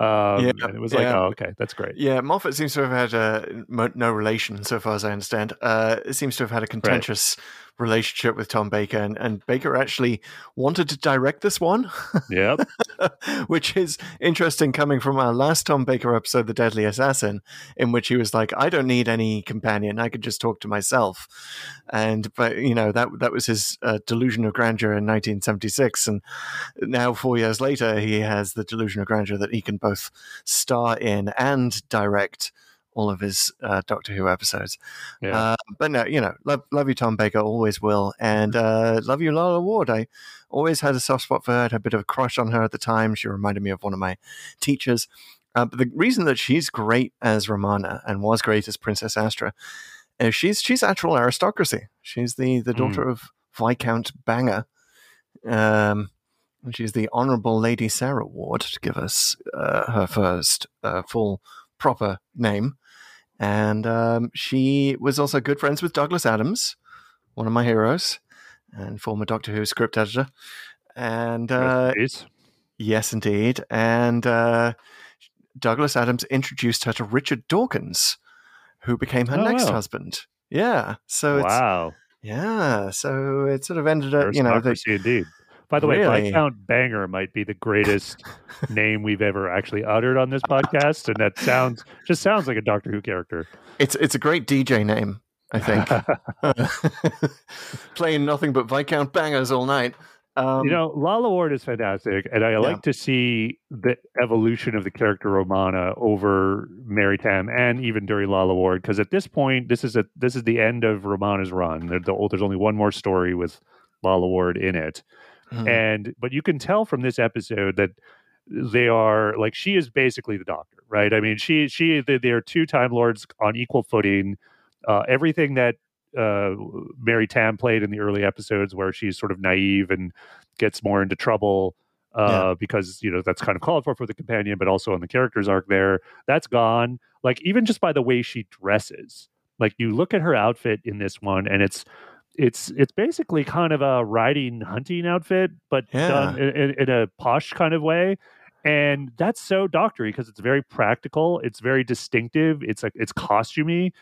Um, Yeah, and it was like, yeah. "Oh, okay, that's great." Yeah, Moffatt seems to have had mo- no relation, so far as I understand. Uh, it seems to have had a contentious relationship with Tom Baker, and, and Baker actually wanted to direct this one. Yep. which is interesting coming from our last Tom Baker episode, The Deadly Assassin, in which he was like, I don't need any companion. I could just talk to myself. And, but, you know, that, that was his uh, delusion of grandeur in 1976. And now, four years later, he has the delusion of grandeur that he can both star in and direct all of his uh, Doctor Who episodes. Yeah. Uh, but no, you know, love, love you, Tom Baker, always will, and uh, love you, Lalla Ward. I always had a soft spot for her. I had a bit of a crush on her at the time. She reminded me of one of my teachers. Uh, but the reason that she's great as Romana and was great as Princess Astra is she's she's actual aristocracy. She's the the daughter of Viscount Bangor. Um, and she's the Honourable Lady Sarah Ward, to give us uh, her first uh, full proper name. And um, she was also good friends with Douglas Adams, one of my heroes, and former Doctor Who script editor. And uh, Recipes. yes, indeed. And uh, Douglas Adams introduced her to Richard Dawkins, who became her Oh, next wow. husband. Yeah. So it's wow. yeah. So it sort of ended up, you know, they, indeed. By the way, Really? Viscount Bangor might be the greatest name we've ever actually uttered on this podcast, and that sounds just sounds like a Doctor Who character. it's it's a great DJ name, I think. Playing nothing but Viscount bangers all night. Um, you know, Lalla Ward is fantastic, and I like to see the evolution of the character Romana over Mary Tamm and even during Lalla Ward. Because at this point, this is a this is the end of Romana's run. There- the- there's only one more story with Lalla Ward in it, mhm. and but you can tell from this episode that they are like she is basically the Doctor, right? I mean, she she they, are two Time Lords on equal footing. Uh, everything that uh, Mary Tamm played in the early episodes, where she's sort of naive and gets more into trouble uh, because you know that's kind of called for for the companion, but also on the character's arc there, that's gone. Like even just by the way she dresses, like you look at her outfit in this one, and it's it's it's basically kind of a riding hunting outfit, but Yeah. done in, in, in a posh kind of way. And that's so doctory because it's very practical. It's very distinctive. It's like it's costumey.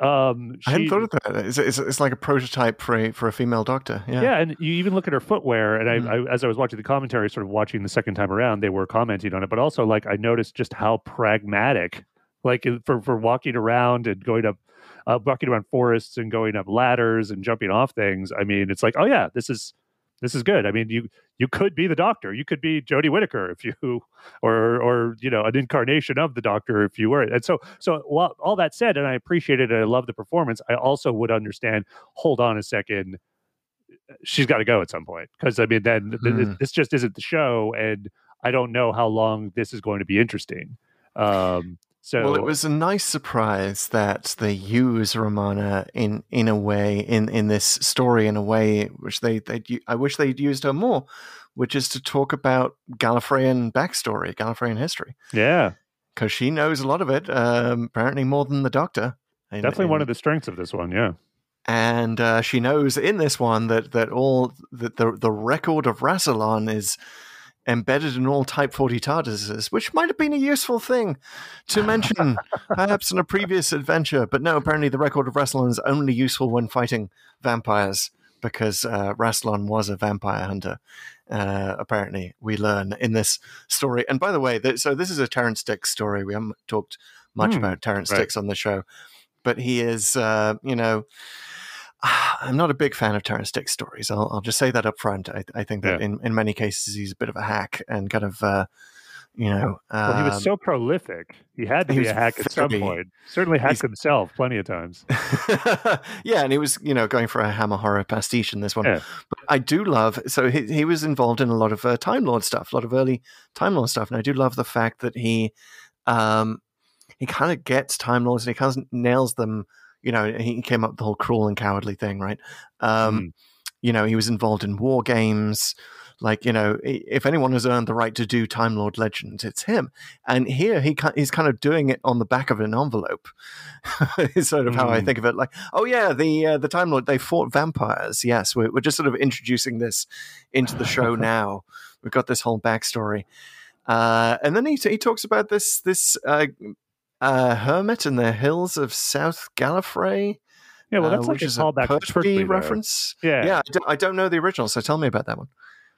Um, I hadn't thought of that. It's, it's, it's like a prototype for a, for a female doctor. Yeah. yeah. and you even look at her footwear. And I, Mm. I, as I was watching the commentary, sort of watching the second time around, they were commenting on it. But also, like, I noticed just how pragmatic, like, for for walking around and going up, uh, walking around forests and going up ladders and jumping off things. I mean, it's like, oh yeah, this is this is good. I mean, you you could be the Doctor. You could be Jodie Whittaker if you, or or you know, an incarnation of the Doctor if you were. And so so while, all that said, and I appreciate it, and I love the performance. I also would understand. Hold on a second she's got to go at some point because I mean, then th- th- Hmm. this just isn't the show, and I don't know how long this is going to be interesting. Um, so Well, it was a nice surprise that they use Romana in in a way in in this story in a way which they they I wish they'd used her more, which is to talk about Gallifreyan backstory, Gallifreyan history, yeah, because she knows a lot of it. Um, apparently more than the Doctor. And- definitely one of the strengths of this one. Yeah, and uh, she knows in this one that that all that the the record of Rassilon is embedded in all Type Forty TARDISes, which might have been a useful thing to mention, perhaps in a previous adventure. But no, apparently the record of Rassilon is only useful when fighting vampires because uh, Rassilon was a vampire hunter. Uh, apparently, we learn in this story. And by the way, th- so this is a Terrance Dicks story. We haven't talked much Hmm, about Terrance right. Dicks on the show, but he is, uh, you know. I'm not a big fan of Terrance Dicks stories. I'll, I'll just say that up front. I, I think that Yeah. in, in many cases he's a bit of a hack and kind of, uh, you know, well, he was um, so prolific. He had to he be a hack at some point. Certainly hacked he's- himself plenty of times. yeah, and he was, you know, going for a Hammer horror pastiche in this one. Yeah. But I do love. So he he was involved in a lot of uh, Time Lord stuff, a lot of early Time Lord stuff, and I do love the fact that he, um, he kind of gets Time Lords and he kind of nails them. You know, he came up with the whole cruel and cowardly thing, right? Um, Mm. You know, he was involved in war games. Like you know, if anyone has earned the right to do Time Lord Legends, it's him. And here he he's kind of doing it on the back of an envelope. is sort of how I Mm. think of it. Like, oh yeah, the uh, the Time Lord they fought vampires. Yes, we're, we're just sort of introducing this into the show now. We've got this whole backstory, uh, and then he he talks about this this uh, uh, hermit in the hills of South Gallifrey. Yeah, well, uh, that's like which a callback Pertwee Pertwee reference. Yeah. yeah. I don't, I don't know the original, so tell me about that one.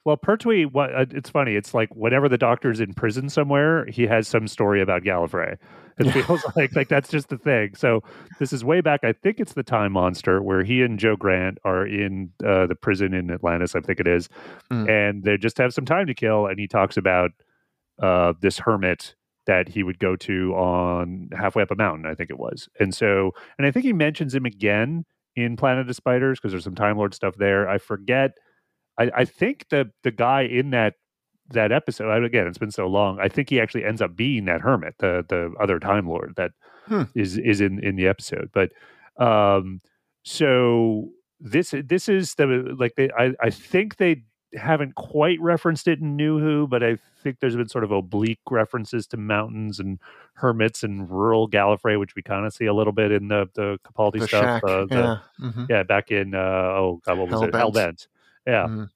Well, Pertwee, what uh, it's funny. It's like whenever the Doctor's in prison somewhere, he has some story about Gallifrey. It feels like like that's just the thing. So this is way back. I think it's the Time Monster where he and Jo Grant are in uh, the prison in Atlantis. I think it is, Mm. and they just have some time to kill. And he talks about uh, this hermit that he would go to on halfway up a mountain. I think it was, and so and I think he mentions him again in Planet of Spiders because there's some Time Lord stuff there. I forget. I, I think the the guy in that that episode again it's been so long i think he actually ends up being that hermit the the other time lord that is Hmm. is in in the episode but um so this this is the like they i i think they haven't quite referenced it in new who but i think there's been sort of oblique references to mountains and hermits and rural gallifrey which we kind of see a little bit in the the capaldi The stuff uh, the, yeah. mhm. yeah back in uh oh god what was it Hellbent. hellbent yeah Mhm.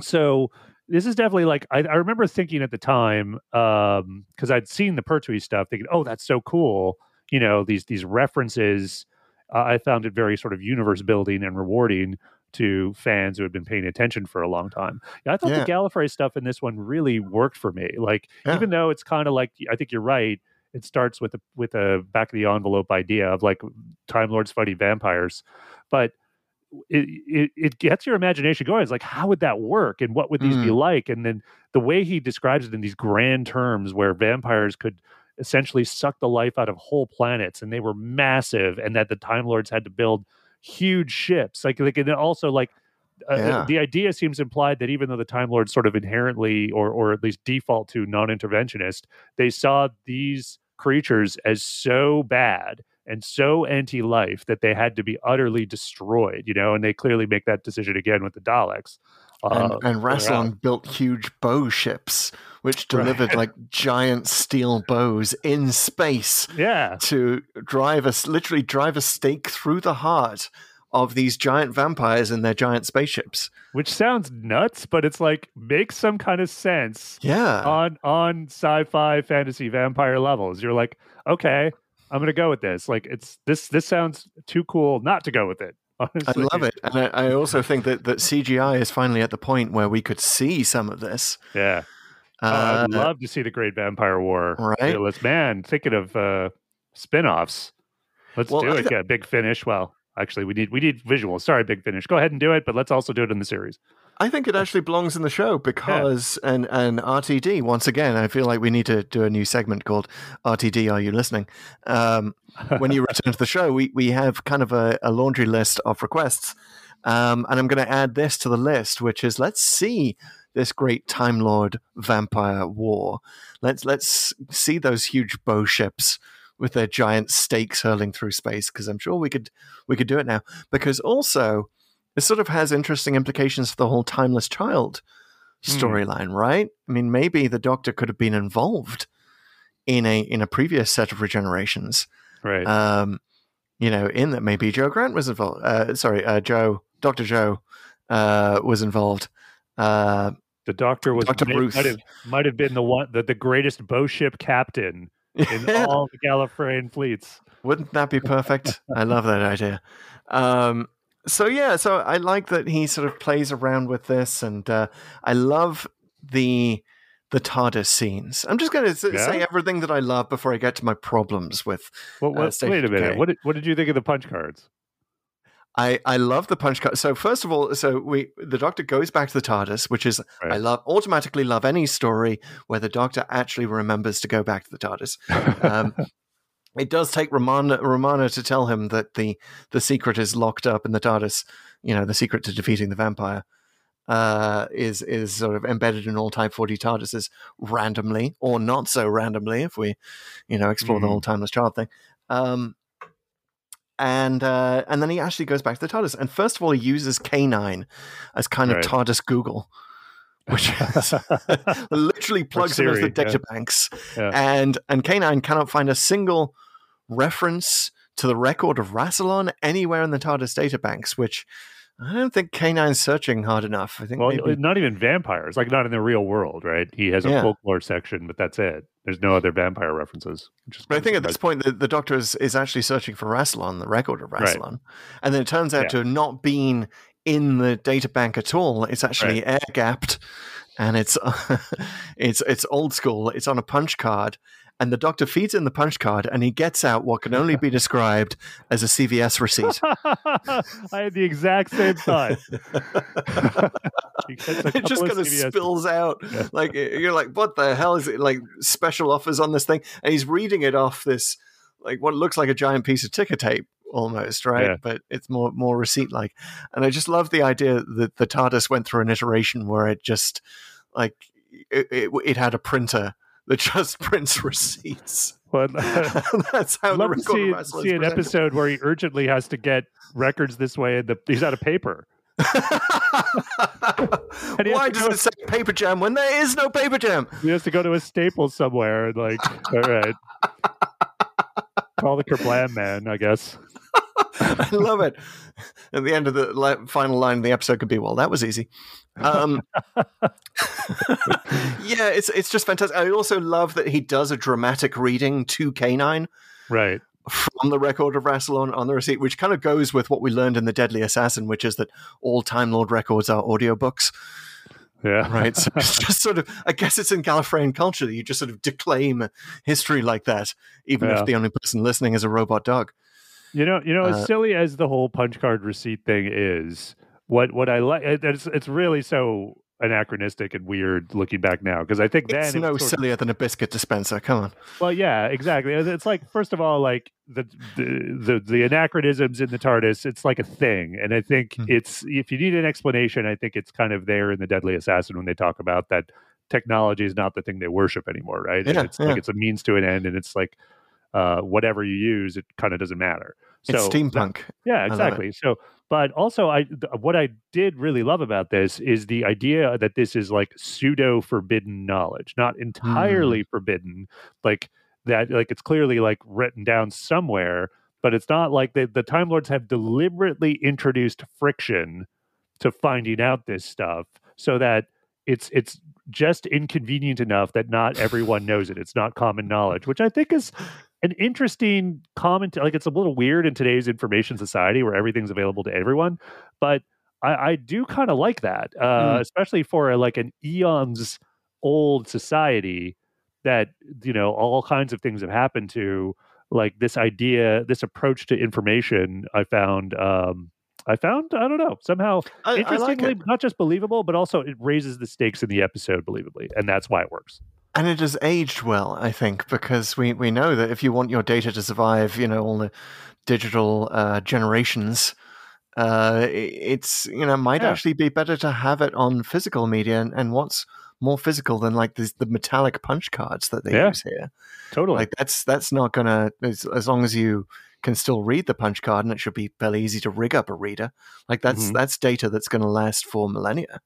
so this is definitely like I, I remember thinking at the time um because i'd seen the pertwee stuff thinking oh that's so cool you know these these references uh, i found it very sort of universe building and rewarding to fans who had been paying attention for a long time yeah i thought Yeah. the gallifrey stuff in this one really worked for me like Yeah. even though it's kind of like i think you're right it starts with a with a back of the envelope idea of like time lords fighting vampires but it, it it gets your imagination going. It's like, how would that work, and what would these be Mm. like? And then the way he describes it in these grand terms, where vampires could essentially suck the life out of whole planets, and they were massive, and that the Time Lords had to build huge ships. Like, like and also like. Uh, Yeah. the idea seems implied that even though the Time Lords sort of inherently, or or at least default to non-interventionist, they saw these creatures as so bad and so anti-life that they had to be utterly destroyed you know and they clearly make that decision again with the daleks and, Uh, and Rassilon built huge bow ships, which delivered like giant steel bows in space yeah to drive us, literally drive a stake through the heart of these giant vampires in their giant spaceships. which sounds nuts but it's like makes some kind of sense Yeah, on on sci-fi fantasy vampire levels you're like okay i'm gonna go with this like it's this this sounds too cool not to go with it Honestly. I love it, and I, I also think that that CGI is finally at the point where we could see some of this. yeah Uh, i'd love to see the great vampire war. Right? Yeah, let's man thinking of uh spin-offs. Let's Well, do it. th- yeah big finish. Well actually we need we need visuals. Sorry big finish. Go ahead and do it but let's also do it in the series. I think it actually belongs in the show because and and RTD once again I feel like we need to do a new segment called RTD Are You Listening? Um, when you return to the show, we we have kind of a, a laundry list of requests, um, and I'm going to add this to the list, which is let's see this great Time Lord vampire war. Let's let's see those huge bow ships with their giant stakes hurling through space because I'm sure we could we could do it now. Because also this sort of has interesting implications for the whole timeless child Hmm. storyline, right? I mean, maybe the Doctor could have been involved in a in a previous set of regenerations. right Um, you know, in that maybe Jo Grant was involved. Uh, sorry, uh, Jo, Doctor Jo, uh, was involved. The doctor was Dr. Ruth. might have might have been the one the, the greatest bow ship captain in all the Gallifreyan fleets Wouldn't that be perfect? I love that idea. Um, so yeah, so I like that he sort of plays around with this, and uh, I love the the TARDIS scenes. I'm just going to say everything that I love before I get to my problems with. what, Uh, wait a minute what did, what did you think of the punch cards I, I love the punch card. So first of all, so we the Doctor goes back to the TARDIS, which is I love automatically love any story where the Doctor actually remembers to go back to the TARDIS. Um, it does take Romana, Romana to tell him that the the secret is locked up in the TARDIS. You know, the secret to defeating the vampire uh, is is sort of embedded in all Type Forty TARDISes randomly or not so randomly if we, you know, explore the Mhm. whole timeless child thing. Um, and uh, and then he actually goes back to the TARDIS. And first of all, he uses K9 as kind Right. of TARDIS Google, which is literally plugs him into the data yeah. databanks. Yeah. And and K9 cannot find a single reference to the record of Rassilon anywhere in the TARDIS databanks, which I don't think K9's searching hard enough. I think well maybe not even vampires like not in the real world right he has a Yeah. folklore section but that's it there's no other vampire references But I think at this point, the, the Doctor is, is actually searching for Rassilon, the record of Right. Rassilon. And then it turns out Yeah. to have not been in the data bank at all. It's actually air gapped, and it's it's it's old school. It's on a punch card, and the doctor feeds in the punch card, and he gets out what can only be described as a CVS receipt. I had the exact same thought. He gets a it just kind of CVS spills out. Like you're like, what the hell is it? Like special offers on this thing, and he's reading it off this like what looks like a giant piece of ticker tape almost, right? Yeah. But it's more more receipt like, and I just love the idea that the TARDIS went through an iteration where it just like it, it, it had a printer that just prints receipts. But That's how the love to record see, see an episode where he urgently has to get records this way, and the, he's out of paper. Why to does it say paper jam when there is no paper jam? He has to go to a Staples somewhere and like, all right, call the Kerblam man, I guess. I love it. At the end of the la- final line of the episode could be, "Well, that was easy." Um, yeah, it's it's just fantastic. I also love that he does a dramatic reading to K9 Right. from the record of Rassilon on the receipt, which kind of goes with what we learned in the Deadly Assassin, which is that all Time Lord records are audiobooks, Yeah. right? So it's just sort of, I guess it's in Gallifreyan culture that you just sort of declaim history like that, even Yeah. if the only person listening is a robot dog. You know, you know, as Uh, silly as the whole punch card receipt thing is, what what I like, it's it's really so anachronistic and weird looking back now because I think then It's it no sort of- sillier than a biscuit dispenser. Come on. Well, yeah, exactly. It's like first of all, like the the the, the anachronisms in the TARDIS, it's like a thing, and I think Hmm. it's if you need an explanation, I think it's kind of there in the Deadly Assassin when they talk about that technology is not the thing they worship anymore, right? And Yeah, it's yeah. like it's a means to an end, and it's like uh, whatever you use, it kind of doesn't matter. So It's that- steampunk. yeah, exactly. So, but also, I th- what I did really love about this is the idea that this is like pseudo forbidden knowledge, not entirely forbidden, like that. Like it's clearly like written down somewhere, but it's not like the the Time Lords have deliberately introduced friction to finding out this stuff, so that it's it's just inconvenient enough that not everyone knows it. It's not common knowledge, which I think is an interesting comment. Like it's a little weird in today's information society where everything's available to everyone, but I, I do kind of like that, uh, Mm. especially for a, like an eons old society that you know all kinds of things have happened to. Like this idea, this approach to information, I found. Um, I found I don't know somehow I, I like interestingly not just believable, but also it raises the stakes in the episode believably, and that's why it works. And it has aged well, I think, because we, we know that if you want your data to survive, you know, all the digital uh, generations, uh, it's, you know, might Yeah. actually be better to have it on physical media. And, and what's more physical than like this, the metallic punch cards that they Yeah. use here? Totally. Like that's that's not gonna as, as long as you can still read the punch card and it should be fairly easy to rig up a reader. Like that's Mhm. that's data that's going to last for millennia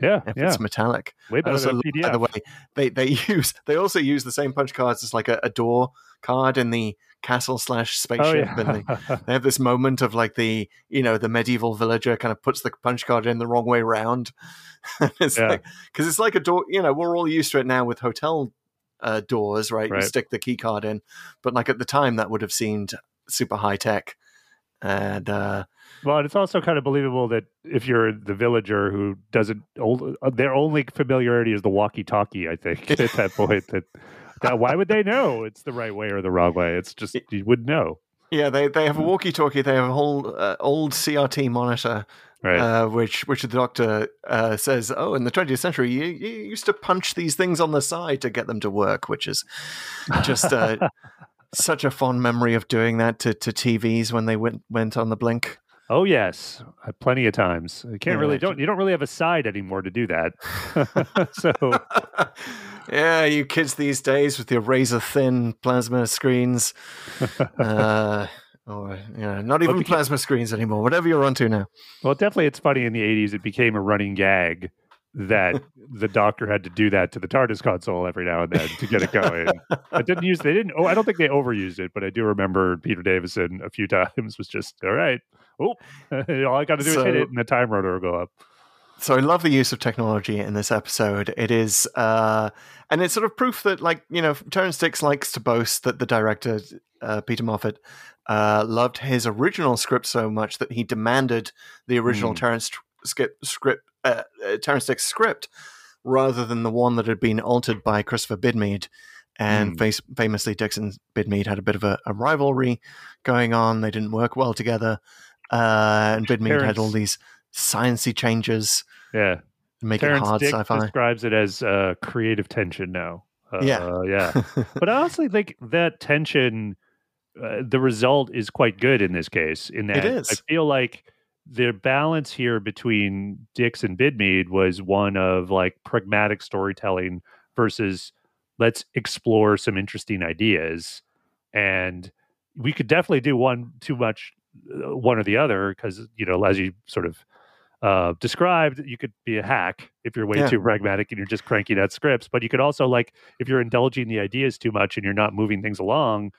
yeah, if yeah. it's metallic. Way better also than love, by the way, they they use they also use the same punch cards as like a, a door card in the castle slash oh spaceship, yeah. and they, they have this moment of like the you know the medieval villager kind of puts the punch card in the wrong way round. it's Yeah. like because it's like a door. You know, we're all used to it now with hotel uh, doors, right? Right. You stick the key card in, but like at the time that would have seemed super high tech. And uh, Well, it's also kind of believable that if you're the villager who doesn't, ol- uh, their only familiarity is the walkie-talkie. I think at that point, that, that why would they know it's the right way or the wrong way? It's just you would know, yeah, they they have a walkie talkie. They have a whole uh, old CRT monitor right? uh, which which the doctor uh, says, "Oh, in the 20th century, you, you used to punch these things on the side to get them to work," which is just uh, such a fond memory of doing that to, to TVs when they went went on the blink. oh yes, uh, plenty of times. You can't Yeah, really don't you don't really have a side anymore to do that. so yeah, you kids these days with your razor thin plasma screens, uh, or you know, not even the- plasma screens anymore. Whatever you're onto now. Well, definitely, it's funny in the '80s. It became a running gag that the Doctor had to do that to the TARDIS console every now and then to get it going. I didn't use. They didn't. Oh, I don't think they overused it, but I do remember Peter Davison a few times was just all right. Oh, all I got to do is hit it, and the time rotor will go up. So I love the use of technology in this episode. It is, uh, and it's sort of proof that, like you know, Terrance Dicks likes to boast that the director uh, Peter Moffatt uh, loved his original script so much that he demanded the original Mm. Terrance skip, script, uh, Terrance Dicks script, rather than the one that had been altered by Christopher Bidmead. And Mm. face, famously, Dicks and Bidmead had a bit of a, a rivalry going on. They didn't work well together, uh, and Bidmead had all these sciency changes, Yeah. make Terrance it hard Dick sci-fi. describes it as uh, creative tension now. Uh, Yeah. yeah. but I honestly think that tension, uh, the result is quite good in this case. In that, is. I feel like the balance here between Dicks and Bidmead was one of like pragmatic storytelling versus let's explore some interesting ideas, and we could definitely do one too much, uh, one or the other, because you know, as you sort of uh, described, you could be a hack if you're way Yeah. too pragmatic and you're just cranking out scripts. But you could also like if you're indulging the ideas too much and you're not moving things along,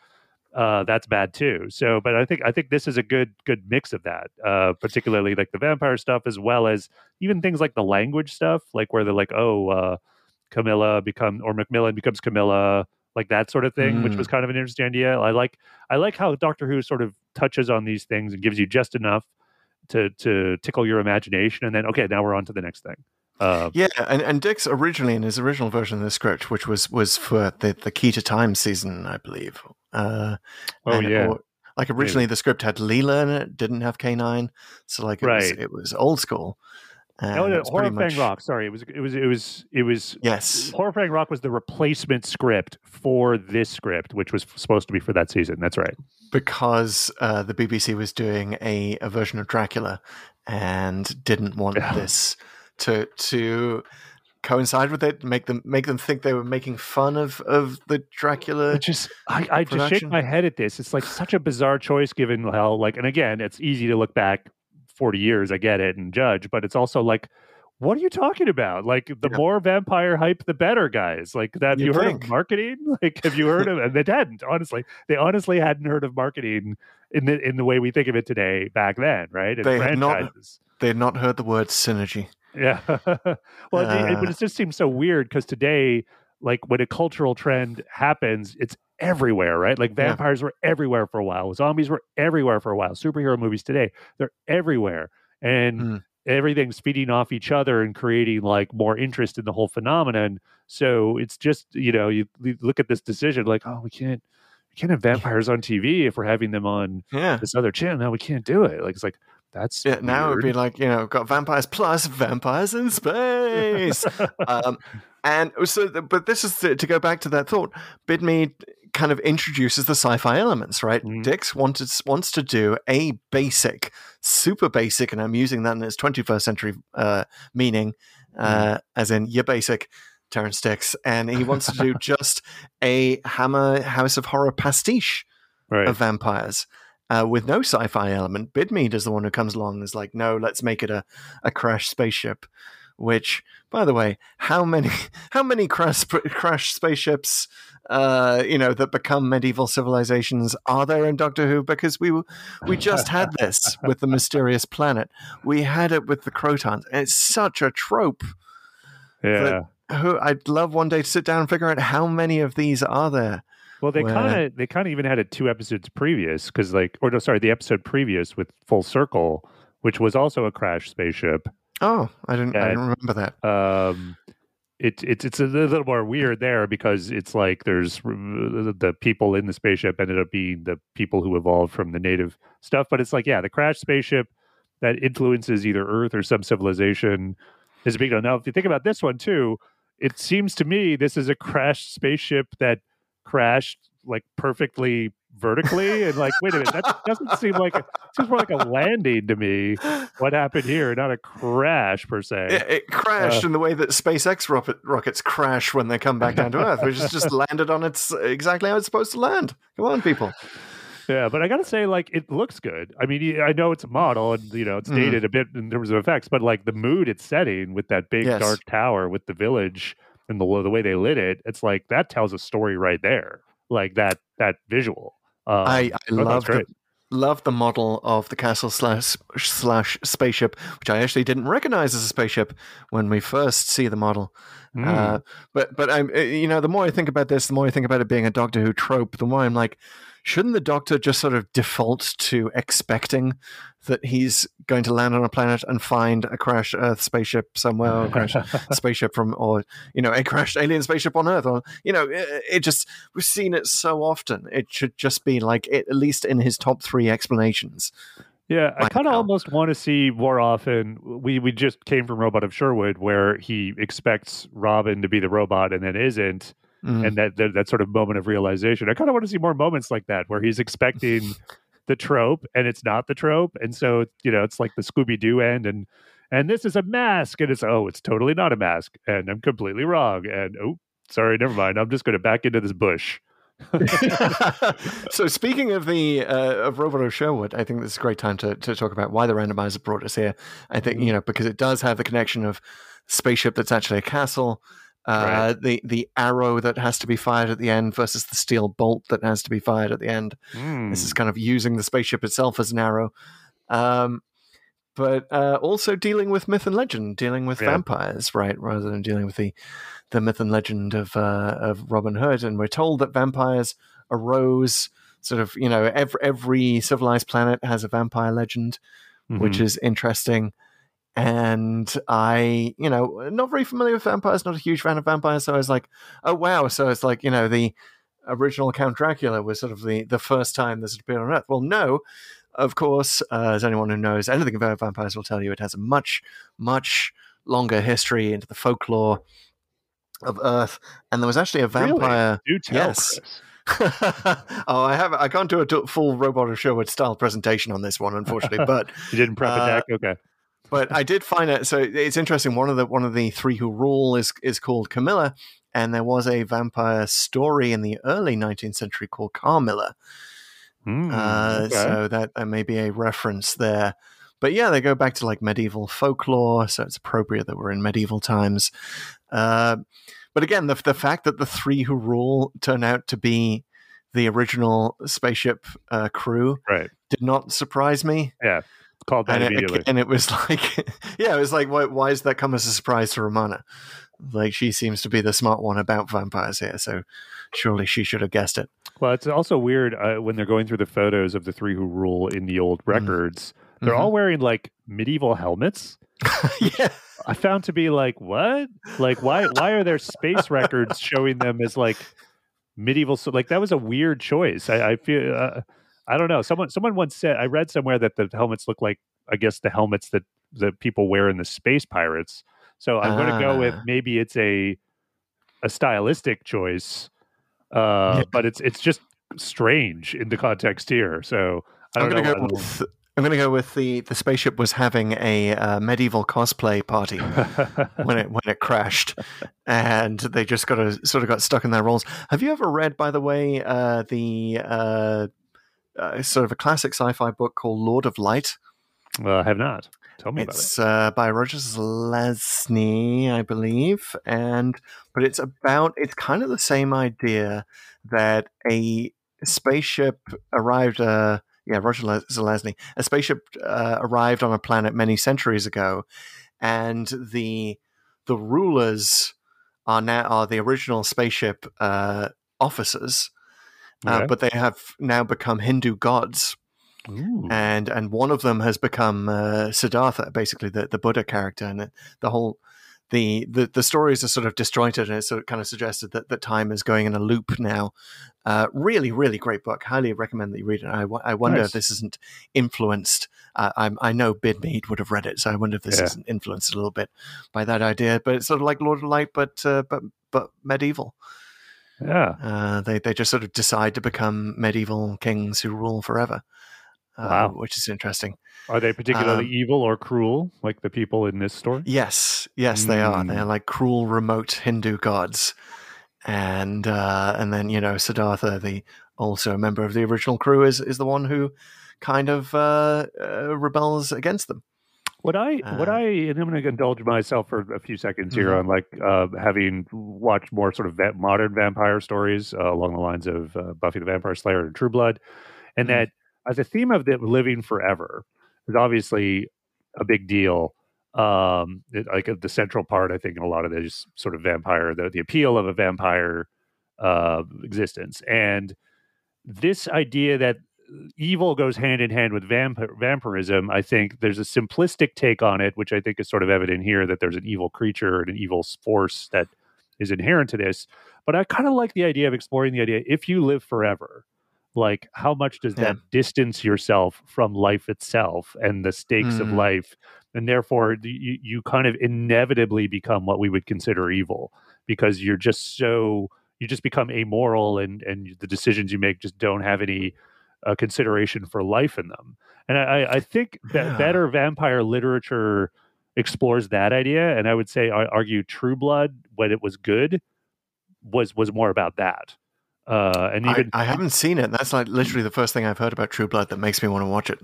uh, that's bad too. So, but I think I think this is a good good mix of that, uh, particularly like the vampire stuff as well as even things like the language stuff, like where they're like, oh, uh, Camilla become or Macmillan becomes Camilla, like that sort of thing, which Mm. was kind of an interesting idea. I like I like how Doctor Who sort of touches on these things and gives you just enough to to tickle your imagination, and then okay, now we're on to the next thing. Uh, Yeah, and, and Dicks originally in his original version of the script, which was was for the, the Key to Time season, I believe. Uh, Oh, yeah. or- like originally the script had Leela in it, didn't have K nine, so like it was it was old school. And no, no, Horror much- Fang Rock. Sorry, it was it was it was it was Yes, Horror Fang Rock was the replacement script for this script, which was supposed to be for that season. That's right. because uh, the BBC was doing a, a version of Dracula and didn't want this to to coincide with it, make them make them think they were making fun of of the Dracula. It just I, I just shake my head at this. It's like such a bizarre choice given how like and again, it's easy to look back 40 years, I get it, and judge, but it's also like what are you talking about? Like the Yeah. more vampire hype, the better, guys. Like that. Have you You'd heard think. of marketing? Like, have you heard of? And they hadn't. Honestly, they honestly hadn't heard of marketing in the in the way we think of it today. Back then, right? And They had not- They had not heard the word synergy. Yeah. well, it, it- but Uh, it just seems so weird because today, like when a cultural trend happens, it's everywhere, right? Like Yeah. vampires were everywhere for a while, zombies were everywhere for a while. Superhero movies today, they're everywhere. And Mm. everything's feeding off each other and creating like more interest in the whole phenomenon. So it's just, you know, you, you look at this decision like, oh, we can't we can't have vampires on TV if we're having them on Yeah. this other channel. No, we can't do it. Like it's like that's Yeah, now it'd be like you know, got vampires plus vampires in space. um, and so, but this is to, to go back to that thought. Bidmead kind of introduces the sci-fi elements, right? Mhm. Dicks wanted wants to do a basic, super basic, and I'm using that in its 21st century uh, meaning, uh, as in your basic. Terrance Dicks, and he wants to do just a Hammer House of Horror pastiche right. of vampires uh, with no sci-fi element. Bidmead is the one who comes along and is like, no, let's make it a, a crash spaceship. Which, by the way, how many how many crash crash spaceships, uh, you know, that become medieval civilizations are there in Doctor Who? Because we we just had this with the mysterious planet. We had it with the Krotons. It's such a trope. yeah. Who I'd love one day to sit down and figure out how many of these are there. Well, they kind of they kind of even had it two episodes previous because like or no sorry the episode previous with Full Circle, which was also a crash spaceship. Oh, I didn't. I didn't remember that. Um, it, it's it's a little more weird there because it's like there's the people in the spaceship ended up being the people who evolved from the native stuff, but it's like yeah, the crash spaceship that influences either Earth or some civilization is a big deal. Now, if you think about this one too, it seems to me this is a crashed spaceship that crashed like perfectly vertically and like wait a minute that doesn't seem like a, seems more like a landing to me what happened here not a crash per se It, it crashed Uh, in the way that SpaceX rocket, rockets crash when they come back down to Earth, which is just landed on its exactly how it's supposed to land. Come on, people. Yeah, but I gotta say, like, it looks good. I mean, i know it's a model, and you know, it's Mhm. dated a bit in terms of effects, but like the mood it's setting with that big Yes. dark tower with the village and the the way they lit it, it's like that tells a story right there. Like that that visual. Um, I, I thought that was love the, love the model of the castle slash slash spaceship, which I actually didn't recognize as a spaceship when we first see the model. Mm. Uh, but but I'm uh, you know the more I think about this, the more I think about it being a Doctor Who trope, the more I'm like, shouldn't the Doctor just sort of default to expecting that he's going to land on a planet and find a crashed Earth spaceship somewhere, or a crashed spaceship from, or you know, a crashed alien spaceship on Earth, or you know, it, it just we've seen it so often. It should just be like it, at least in his top three explanations. Yeah, I kind of almost want to see more often. We we just came from Robot of Sherwood, where he expects Robin to be the robot and then isn't, Mm. and that, that that sort of moment of realization. I kind of want to see more moments like that, where he's expecting the trope and it's not the trope, and so you know it's like the Scooby Doo end, and and this is a mask, and it's oh, it's totally not a mask, and I'm completely wrong, and oh, sorry, never mind, I'm just going to back into this bush. so speaking of the uh, of Robot of Sherwood, I think this is a great time to, to talk about why the randomizer brought us here. I think you know because it does have the connection of spaceship that's actually a castle, uh, the the arrow that has to be fired at the end versus the steel bolt that has to be fired at the end. This is kind of using the spaceship itself as an arrow. Um, but uh, also dealing with myth and legend, dealing with Yeah. vampires, right, rather than dealing with the the myth and legend of uh, of Robin Hood. And we're told that vampires arose sort of, you know, every every civilized planet has a vampire legend, which Mhm. is interesting. And I, you know, not very familiar with vampires, not a huge fan of vampires. So I was like, oh wow. So it's like, you know, the original Count Dracula was sort of the the first time this had appeared on Earth. Well, no, of course, uh, as anyone who knows anything about vampires will tell you, it has a much, much longer history into the folklore of Earth. And there was actually a Really? vampire. Do tell, Yes. Oh, I have. I can't do a full Robot of Sherwood style presentation on this one, unfortunately. But You didn't prep Uh, a deck, okay? But I did find it. So it's interesting. One of the one of the three who rule is is called Camilla, and there was a vampire story in the early 19th century called Carmilla. Hmm, Uh, okay. So that, that may be a reference there. But yeah, they go back to like medieval folklore, so it's appropriate that we're in medieval times. Uh, but again, the the fact that the three who rule turn out to be the original spaceship uh, crew right. did not surprise me. Called that And it, and it was like, yeah, it was like, why, why does that come as a surprise to Romana? Like, she seems to be the smart one about vampires here, so surely she should have guessed it. Well, it's also weird uh, when they're going through the photos of the three who rule in the old records. They're Mhm. all wearing like medieval helmets. yeah. I found to be like, what? Like, why? Why are there space records showing them as like medieval? So, like, that was a weird choice. I, I feel. Uh, I don't know. Someone, someone once said. I read somewhere that the helmets look like, I guess, the helmets that that people wear in the space pirates. So I'm going to go with Ah. maybe it's a a stylistic choice, uh, Yeah. but it's it's just strange in the context here. So I I'm gonna go with I'm gonna go with the the spaceship was having a uh, medieval cosplay party when it when it crashed, and they just got a, sort of got stuck in their roles. Have you ever read, by the way, uh, the uh, sort of a classic sci-fi book called Lord of Light? well, I have not. Tell me about it. It's uh, by Roger Lesney, I believe, and but it's about it's kind of the same idea that a spaceship arrived. Uh, yeah, Roger Zelazny. A spaceship uh, arrived on a planet many centuries ago, and the the rulers are now are the original spaceship uh, officers, uh, Okay. but they have now become Hindu gods Ooh. and and one of them has become uh, Siddhartha, basically the, the Buddha character, and the whole the, the the stories are sort of disjointed, and it's sort of kind of suggested that, that time is going in a loop now. Uh, really, really great book. Highly recommend that you read it. I, I wonder Nice. if this isn't influenced. Uh, I'm, I know Bidmead would have read it, so I wonder if this Yeah. isn't influenced a little bit by that idea. But it's sort of like Lord of Light, but uh, but but medieval. Yeah. Uh, they they just sort of decide to become medieval kings who rule forever, uh, Wow. which is interesting. Are they particularly Um, evil or cruel, like the people in this story? Yes, yes, they are. They're Mm. like cruel, remote Hindu gods, and uh, and then you know Siddhartha, the also a member of the original crew, is is the one who kind of uh, uh, rebels against them. What I what Uh, I and I'm going to indulge myself for a few seconds here Mhm. on like uh, having watched more sort of modern vampire stories uh, along the lines of uh, Buffy the Vampire Slayer and True Blood, and Mhm. that as a theme of the living forever is obviously a big deal. Um, it, like the central part, I think, in a lot of this sort of vampire, the the appeal of a vampire uh, existence, and this idea that evil goes hand in hand with vampir- vampirism, I think there's a simplistic take on it, which I think is sort of evident here that there's an evil creature and an evil force that is inherent to this. But I kind of like the idea of exploring the idea if you live forever, like how much does that distance yourself from life itself and the stakes of Mm. life? And therefore, you, you kind of inevitably become what we would consider evil because you're just so you just become amoral and and the decisions you make just don't have any uh, consideration for life in them. And I, I think that Yeah. better vampire literature explores that idea, and I would say I argue True Blood when it was good was was more about that. Uh, and I, I haven't seen it. That's like literally the first thing I've heard about True Blood that makes me want to watch it.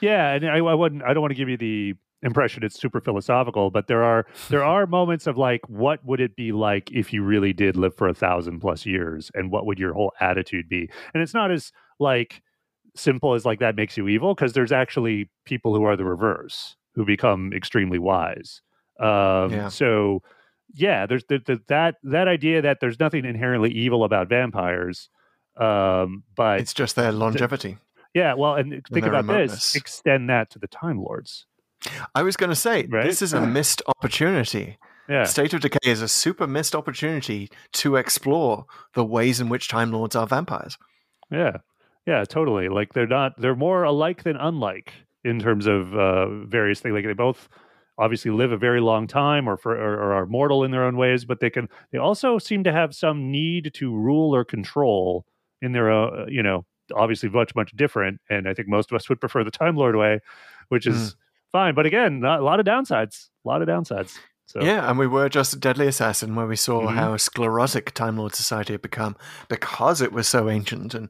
Yeah, and I, I wouldn't. I don't want to give you the impression it's super philosophical, but there are there are moments of like, what would it be like if you really did live for a thousand plus years, and what would your whole attitude be? And it's not as like simple as like that makes you evil, because there's actually people who are the reverse who become extremely wise. Um, Yeah. So yeah, there's the, the, that that idea that there's nothing inherently evil about vampires, um, but It's just their longevity. yeah, well, and think their about this: extend that to the Time Lords. I was going to say, Right? this is a missed opportunity. Yeah, State of Decay is a super missed opportunity to explore the ways in which Time Lords are vampires. yeah, yeah, totally. Like they're not; they're more alike than unlike in terms of uh, various things. Like they both obviously live a very long time, or for or, or are mortal in their own ways, but they can. They also seem to have some need to rule or control in their, uh, you know, obviously much much different. And I think most of us would prefer the Time Lord way, which is fine. But again, a lot of downsides. A lot of downsides. So Yeah, and we were just Deadly Assassin where we saw Mhm. how sclerotic Time Lord society had become because it was so ancient and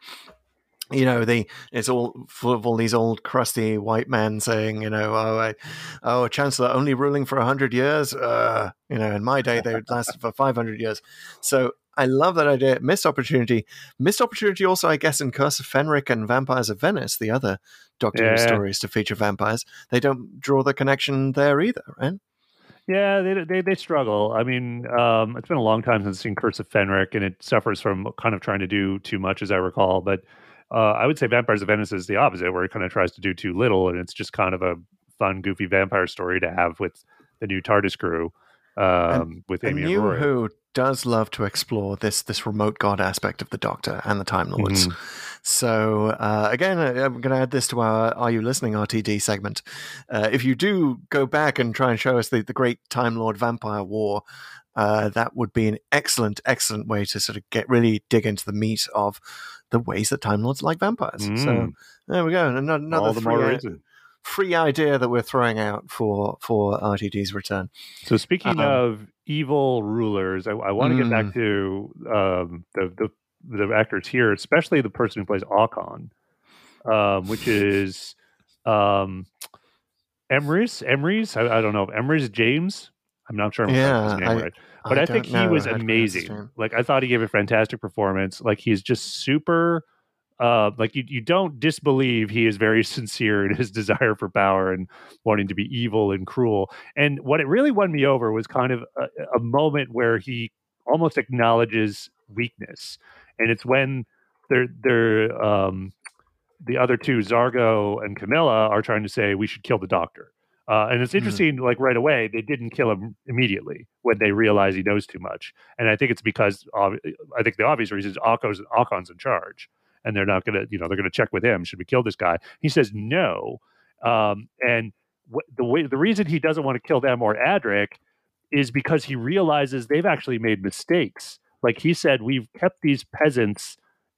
you know, the it's all full of all these old crusty white men saying, you know, oh, I, oh, a chancellor only ruling for hundred years. Uh, you know, in my day they would lasted for five hundred years. So I love that idea. Missed opportunity. Missed opportunity also, I guess, in Curse of Fenric and Vampires of Venice, the other Doctor Who Yeah. stories to feature vampires. They don't draw the connection there either, right? Yeah, they they they struggle. I mean, um, it's been a long time since I've seen Curse of Fenric, and it suffers from kind of trying to do too much, as I recall. But uh, I would say Vampires of Venice is the opposite, where it kind of tries to do too little, and it's just kind of a fun, goofy vampire story to have with the new TARDIS crew, um, with Amy and Rory. Who does love to explore this this remote god aspect of the Doctor and the Time Lords. Mm-hmm. So uh, again, I'm going to add this to our "Are You Listening?" RTD segment. Uh, if you do go back and try and show us the, the Great Time Lord Vampire War, uh, that would be an excellent, excellent way to sort of get really dig into the meat of the ways that Time Lords like vampires. So Mm. there we go. Another, another the more free, idea that we're throwing out for for RTD's return. So speaking Um, of evil rulers, I, I want to get back to um, the, the the actors here, especially the person who plays Aukon, um, which is um, Emrys. Emrys. I, I don't know if Emrys James. I'm not sure. I'm Yeah, his name I- right. But I, think don't he know was amazing. Like I thought he gave a fantastic performance. Like he's just super. Uh, like you, you don't disbelieve he is very sincere in his desire for power and wanting to be evil and cruel. And what it really won me over was kind of a, a moment where he almost acknowledges weakness, and it's when they're they're um, the other two, Zargo and Camilla, are trying to say we should kill the doctor. Uh, and it's interesting, like right away, they didn't kill him immediately when they realize he knows too much. And I think it's because ob- I think the obvious reason is Akko's, Aukon's in charge, and they're not going to, you know, they're going to check with him. Should we kill this guy? He says no. Um, and wh- the way the reason he doesn't want to kill them or Adric is because he realizes they've actually made mistakes. Like he said, we've kept these peasants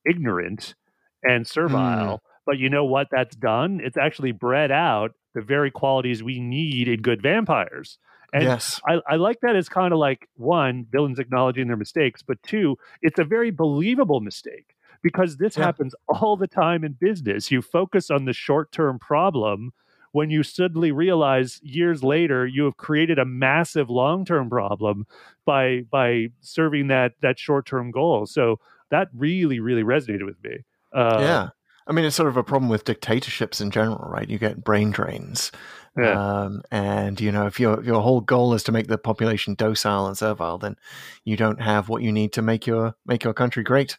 ignorant and servile. But you know what that's done? It's actually bred out the very qualities we need in good vampires. And yes. I, I like that it's kind of like one, villains acknowledging their mistakes, but two, it's a very believable mistake because this Yeah. happens all the time in business. You focus on the short term problem when you suddenly realize years later you have created a massive long term problem by by serving that that short term goal. So that really really resonated with me. Uh, yeah. I mean, it's sort of a problem with dictatorships in general, right? You get brain drains. Yeah. Um, and, you know, if your, your whole goal is to make the population docile and servile, then you don't have what you need to make your, make your country great.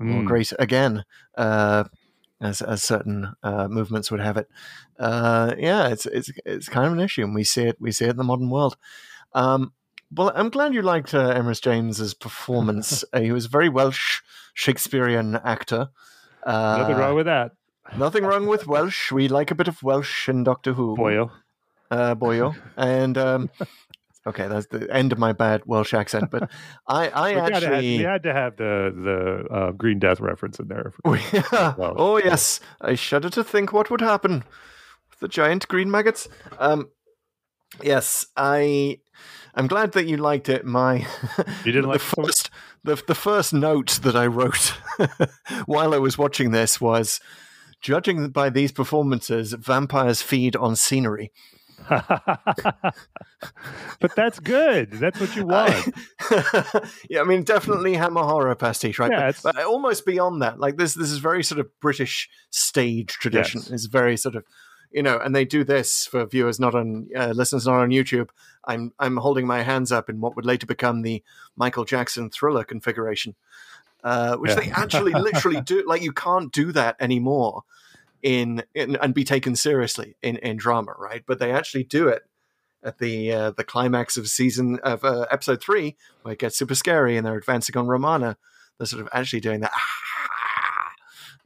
Or Mm. great again, uh, as as certain uh, movements would have it. Uh, yeah, it's it's it's kind of an issue, and we see it we see it in the modern world. Um, well, I'm glad you liked uh, Emrys James's performance. uh, he was a very Welsh Shakespearean actor. Uh, Nothing wrong with that. nothing wrong with Welsh. We like a bit of Welsh in Doctor Who. Boyo. uh, Boyo, and um, okay, that's the end of my bad Welsh accent. But I, I We, actually, we had to have the the uh, Green Death reference in there. We- Welsh. oh yes, I shudder to think what would happen with the giant green maggots. Um, yes, I, I'm glad that you liked it. My, You didn't the like first, the the first note that I wrote while I was watching this was. Judging by these performances, vampires feed on scenery. but that's good. That's what you want. yeah, I mean, definitely Hammer horror pastiche, right? Yeah, but, but almost beyond that, like this, this is very sort of British stage tradition. Yes. It's very sort of, you know, and they do this for viewers not on uh, listeners not on YouTube. I'm I'm holding my hands up in what would later become the Michael Jackson Thriller configuration, uh, which Yeah. they actually literally do. Like you can't do that anymore in, in and be taken seriously in in drama, right? But they actually do it at the uh, the climax of season of uh, episode three, where it gets super scary and they're advancing on Romana. They're sort of actually doing that.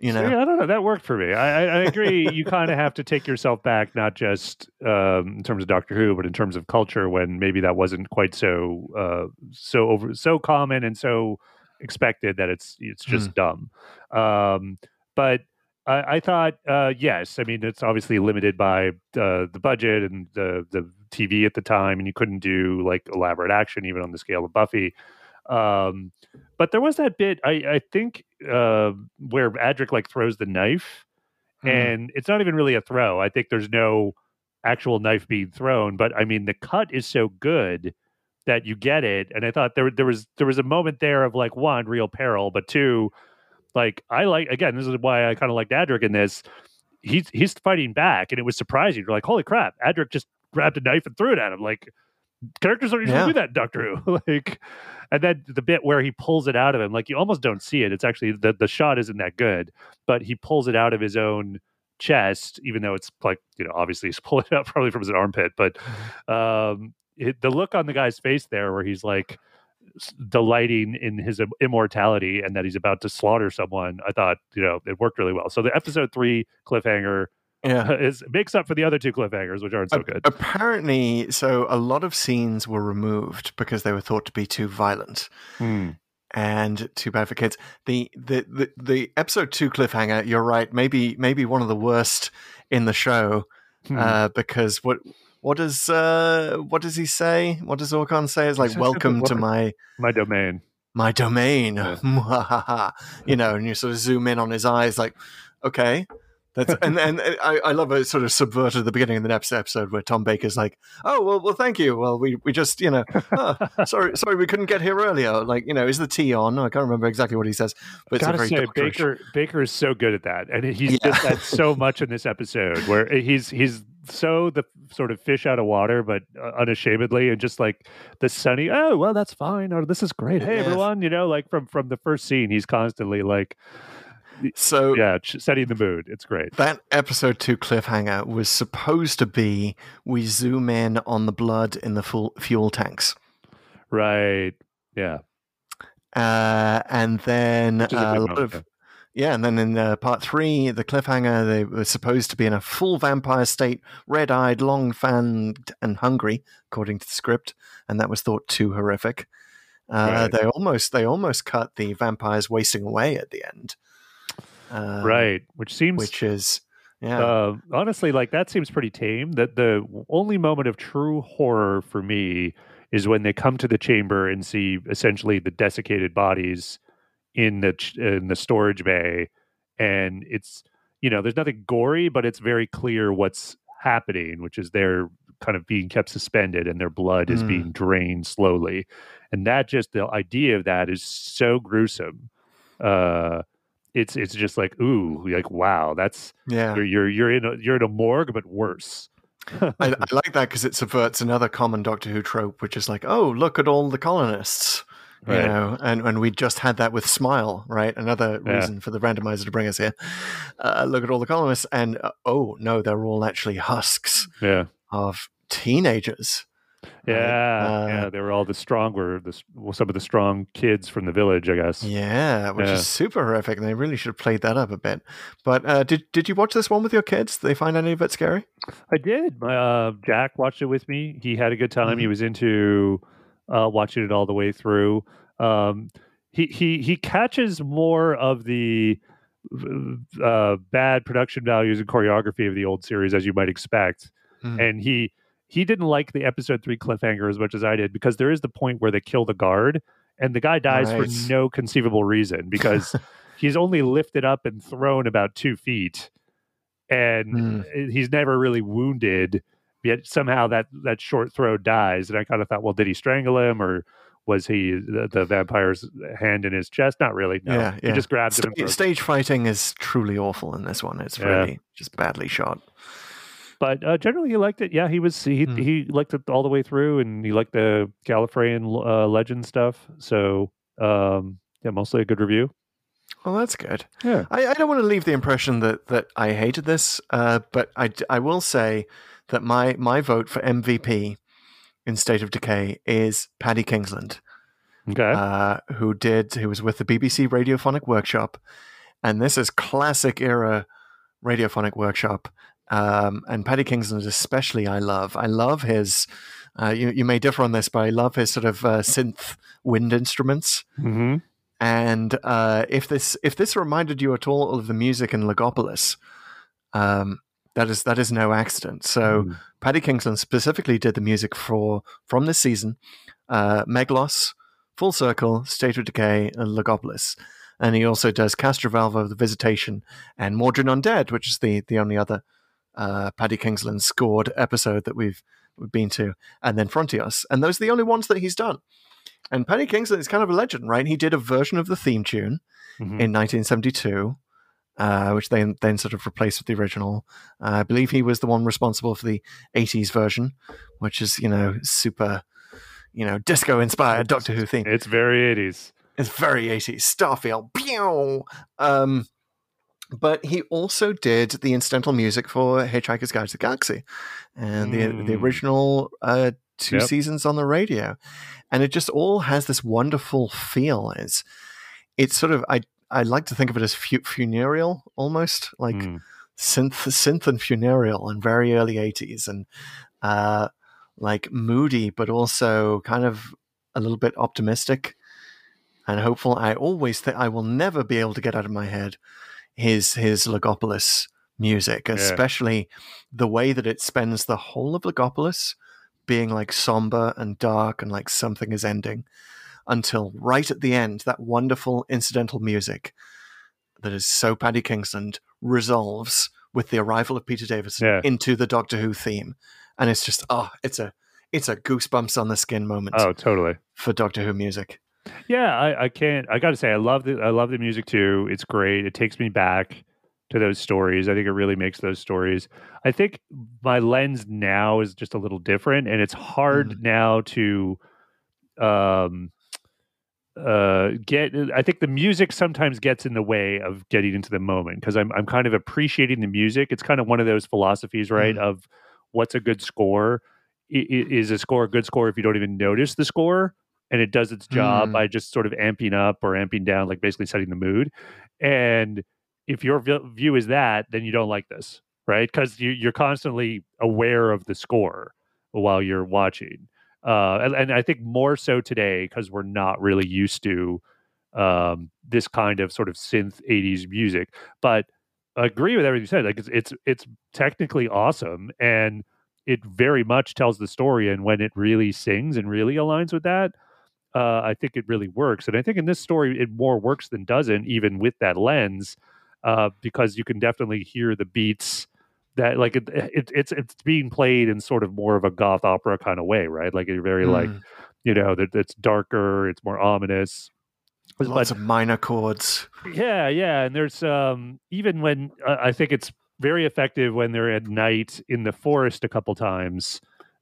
You know, See, I don't know. That worked for me. I, I, I agree. you kind of have to take yourself back, not just um, in terms of Doctor Who, but in terms of culture, when maybe that wasn't quite so uh, so over so common and so expected that it's it's just dumb. Um, but I, I thought, uh, yes, I mean it's obviously limited by uh, the budget and the the TV at the time, and you couldn't do like elaborate action even on the scale of Buffy. Um, but there was that bit I, I think uh, where Adric like throws the knife, Hmm. and it's not even really a throw. I think there's no actual knife being thrown, but I mean the cut is so good that you get it. And I thought there there was there was a moment there of like one real peril, but two, like I like again this is why I kind of liked Adric in this. He's he's fighting back, and it was surprising. You're like, holy crap! Adric just grabbed a knife and threw it at him. Like characters don't usually Yeah. do that in Doctor Who. like, and then the bit where he pulls it out of him, like you almost don't see it. It's actually the the shot isn't that good, but he pulls it out of his own chest, even though it's like you know obviously he's pulling it out probably from his armpit. But um, it, the look on the guy's face there, where he's like delighting in his immortality and that he's about to slaughter someone, I thought you know it worked really well. So the episode three cliffhanger yeah. is makes up for the other two cliffhangers, which aren't so good. Apparently, so a lot of scenes were removed because they were thought to be too violent Hmm. and too bad for kids. The the the, the episode two cliffhanger, you're right, maybe maybe one of the worst in the show Hmm. uh, because what what does uh, what does he say? What does Aukon say? It's like welcome to my My domain. my domain. you know, and you sort of zoom in on his eyes, like, okay. That's and and I, I love a sort of subverted the beginning of the next episode where Tom Baker's like, oh well, well, thank you. Well, we we just you know, oh, sorry, sorry, we couldn't get here earlier. Like you know, is the tea on? I can't remember exactly what he says, but it's a Gotta very say, Baker Baker is so good at that, and he's Yeah. does that so much in this episode, where he's he's so the sort of fish out of water, but uh, unashamedly, and just like the sunny. Oh well, that's fine. Or this is great. Hey Yes. everyone, you know, like from from the first scene, he's constantly like, So yeah, setting the mood. It's great. That episode two cliffhanger was supposed to be we zoom in on the blood in the full fuel tanks. Right. Yeah. Uh, and then a uh, a lot of yeah, and then in uh, part three, the cliffhanger, they were supposed to be in a full vampire state, red-eyed, long-fanned, and hungry, according to the script, and that was thought too horrific. Uh, Right. They almost they almost cut the vampires wasting away at the end, uh, right. Which seems Which is yeah, Uh, honestly, like that seems pretty tame. That the only moment of true horror for me is when they come to the chamber and see essentially the desiccated bodies in the in the storage bay, and it's you know there's nothing gory, but it's very clear what's happening, which is they're kind of being kept suspended and their blood is Mm. being drained slowly, and that just the idea of that is so gruesome. Uh, it's it's just like ooh, like wow, that's yeah. you're you're you're in a you're in a morgue, but worse. I, I like that because it subverts another common Doctor Who trope, which is like, oh, look at all the colonists. You know, and, and we just had that with Smile, right? Another Yeah. reason for the randomizer to bring us here. Uh, look at all the columnists, and uh, oh no, they're all actually husks Yeah. of teenagers. Yeah, Uh, yeah, they were all the strong, were the, well, some of the strong kids from the village, I guess. Yeah, which Yeah. is super horrific, and they really should have played that up a bit. But uh, did did you watch this one with your kids? Did they find any of it scary? I did. My, uh, Jack watched it with me. He had a good time. He Mm-hmm. was into uh, watching it all the way through. Um, he he he catches more of the uh, bad production values and choreography of the old series, as you might expect. Mhm. And he he didn't like the episode three cliffhanger as much as I did because there is the point where they kill the guard and the guy dies for no conceivable reason because he's only lifted up and thrown about two feet and Hmm. he's never really wounded yet somehow that that short throw dies and i kind of thought well did he strangle him or was he the, the vampire's hand in his chest not really no Yeah, he yeah. just grabs him and stage fighting is truly awful in this one. It's Yeah. really just badly shot. but uh, generally he liked it yeah he was he, Hmm. he liked it all the way through and he liked the gallifreyan uh, legend stuff so um yeah mostly a good review Well, that's good. yeah I, I don't want to leave the impression that, that I hated this, uh, but I I will say that my, my vote for MVP in State of Decay is Paddy Kingsland, okay uh, who did who was with the BBC Radiophonic Workshop, and this is classic era Radiophonic Workshop. Um, and Paddy Kingsland especially, I love. I love his. Uh, you you may differ on this, but I love his sort of uh, synth wind instruments. mm-hmm. And uh, if this if this reminded you at all of the music in Logopolis, um, that is that is no accident. So Mm. Paddy Kingsland specifically did the music for from this season, uh, Meglos, Full Circle, State of Decay, and Logopolis. And he also does Castrovalva, The Visitation, and Mawdryn Undead, which is the the only other uh, Paddy Kingsland scored episode that we've we've been to, and then Frontios, and those are the only ones that he's done. And Paddy Kingsland is kind of a legend, right? He did a version of the theme tune Mhm. in 1972, uh, which they then sort of replaced with the original. Uh, I believe he was the one responsible for the 80s version, which is, you know, super, you know, disco inspired Doctor Who theme. it's very 80s It's very 80s. Starfield. Pew! Um, but he also did the incidental music for Hitchhiker's Guide to the Galaxy and the, the Mm. original uh, two Yep. seasons on the radio. And it just all has this wonderful feel. It's, it's sort of, I, I like to think of it as fu- funereal almost, like Mm. synth, synth and funereal and very early 80s and uh, like moody, but also kind of a little bit optimistic and hopeful. I always think I will never be able to get out of my head his his Logopolis music, especially the way that it spends the whole of Logopolis being like somber and dark and like something is ending until right at the end that wonderful incidental music that is so Paddy Kingsland resolves with the arrival of Peter Davison Yeah. into the Doctor Who theme and it's just oh it's a it's a goosebumps on the skin moment oh totally for Doctor Who music. Yeah, I, I can't. I got to say, I love the I love the music too. It's great. It takes me back to those stories. I think it really makes those stories. I think my lens now is just a little different, and it's hard now to um uh get i think the music sometimes gets in the way of getting into the moment because i'm i'm kind of appreciating the music. It's kind of one of those philosophies right Mhm. of what's a good score? I- i- is a score a good score if you don't even notice the score and it does its job Mm. by just sort of amping up or amping down like basically setting the mood? And if your vi- view is that then you don't like this right? Because you, you're constantly aware of the score while you're watching uh, and, and I think more so today because we're not really used to um, this kind of sort of synth '80s music. But I agree with everything you said. Like it's it's it's technically awesome, and it very much tells the story. And when it really sings and really aligns with that, uh, I think it really works. And I think in this story, it more works than doesn't, even with that lens, uh, because you can definitely hear the beats that like it, it it's it's being played in sort of more of a goth opera kind of way, right? Like you're very like Mm. you know that it's darker, it's more ominous. There's lots of minor chords. Yeah, yeah, and there's um even when uh, I think it's very effective when they're at night in the forest a couple times.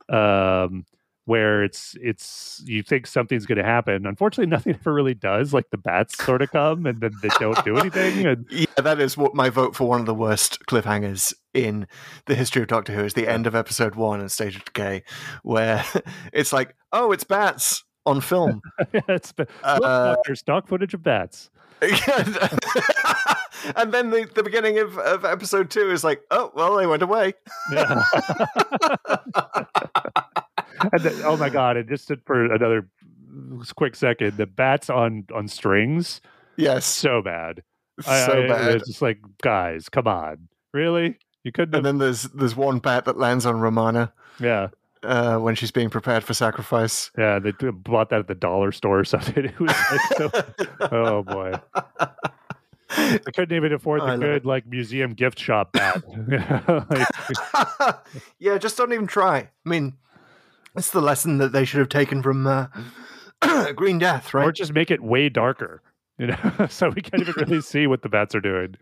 Um where it's it's you think something's going to happen. Unfortunately, nothing ever really does. Like the bats sort of come and then they don't do anything. And Yeah, that is what my vote for one of the worst cliffhangers in the history of Doctor Who is the end of episode one and Stage of Decay, where it's like, oh, it's bats on film. it's Uh, Doctor, stock footage of bats. and then the, the beginning of, of episode two is like, oh, well, they went away. Yeah. Then, oh my god! And just for another quick second, the bats on on strings, Yes, so bad. So I- bad. It's just like, guys, come on, really? You couldn't. And Have, then there's there's one bat that lands on Romana yeah, uh, when she's being prepared for sacrifice. yeah. They bought that at the dollar store or something. It was like so. oh boy. I couldn't even afford the good it. like museum gift shop bat. Like, yeah, just don't even try. I mean, it's the lesson that they should have taken from uh, Green Death, right? or just make it way darker you know so we can't even really see what the bats are doing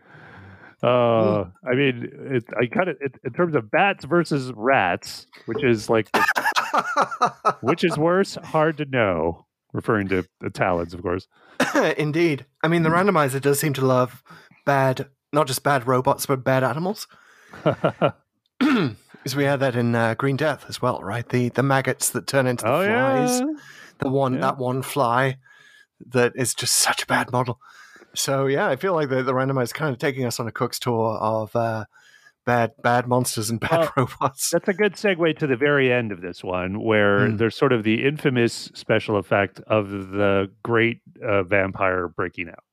uh i mean it, i kind of in terms of bats versus rats which is like which is worse hard to know referring to the talons of course Indeed. I mean, the randomizer does seem to love bad, not just bad robots, but bad animals. Because we had that in uh, Green Death as well, right? The the maggots that turn into the oh flies. yeah The one Yeah. that one fly that is just such a bad model. So yeah, I feel like the the randomizer is kind of taking us on a cook's tour of uh, bad bad monsters and bad Well, robots. that's a good segue to the very end of this one where Hmm. there's sort of the infamous special effect of the great uh, vampire breaking out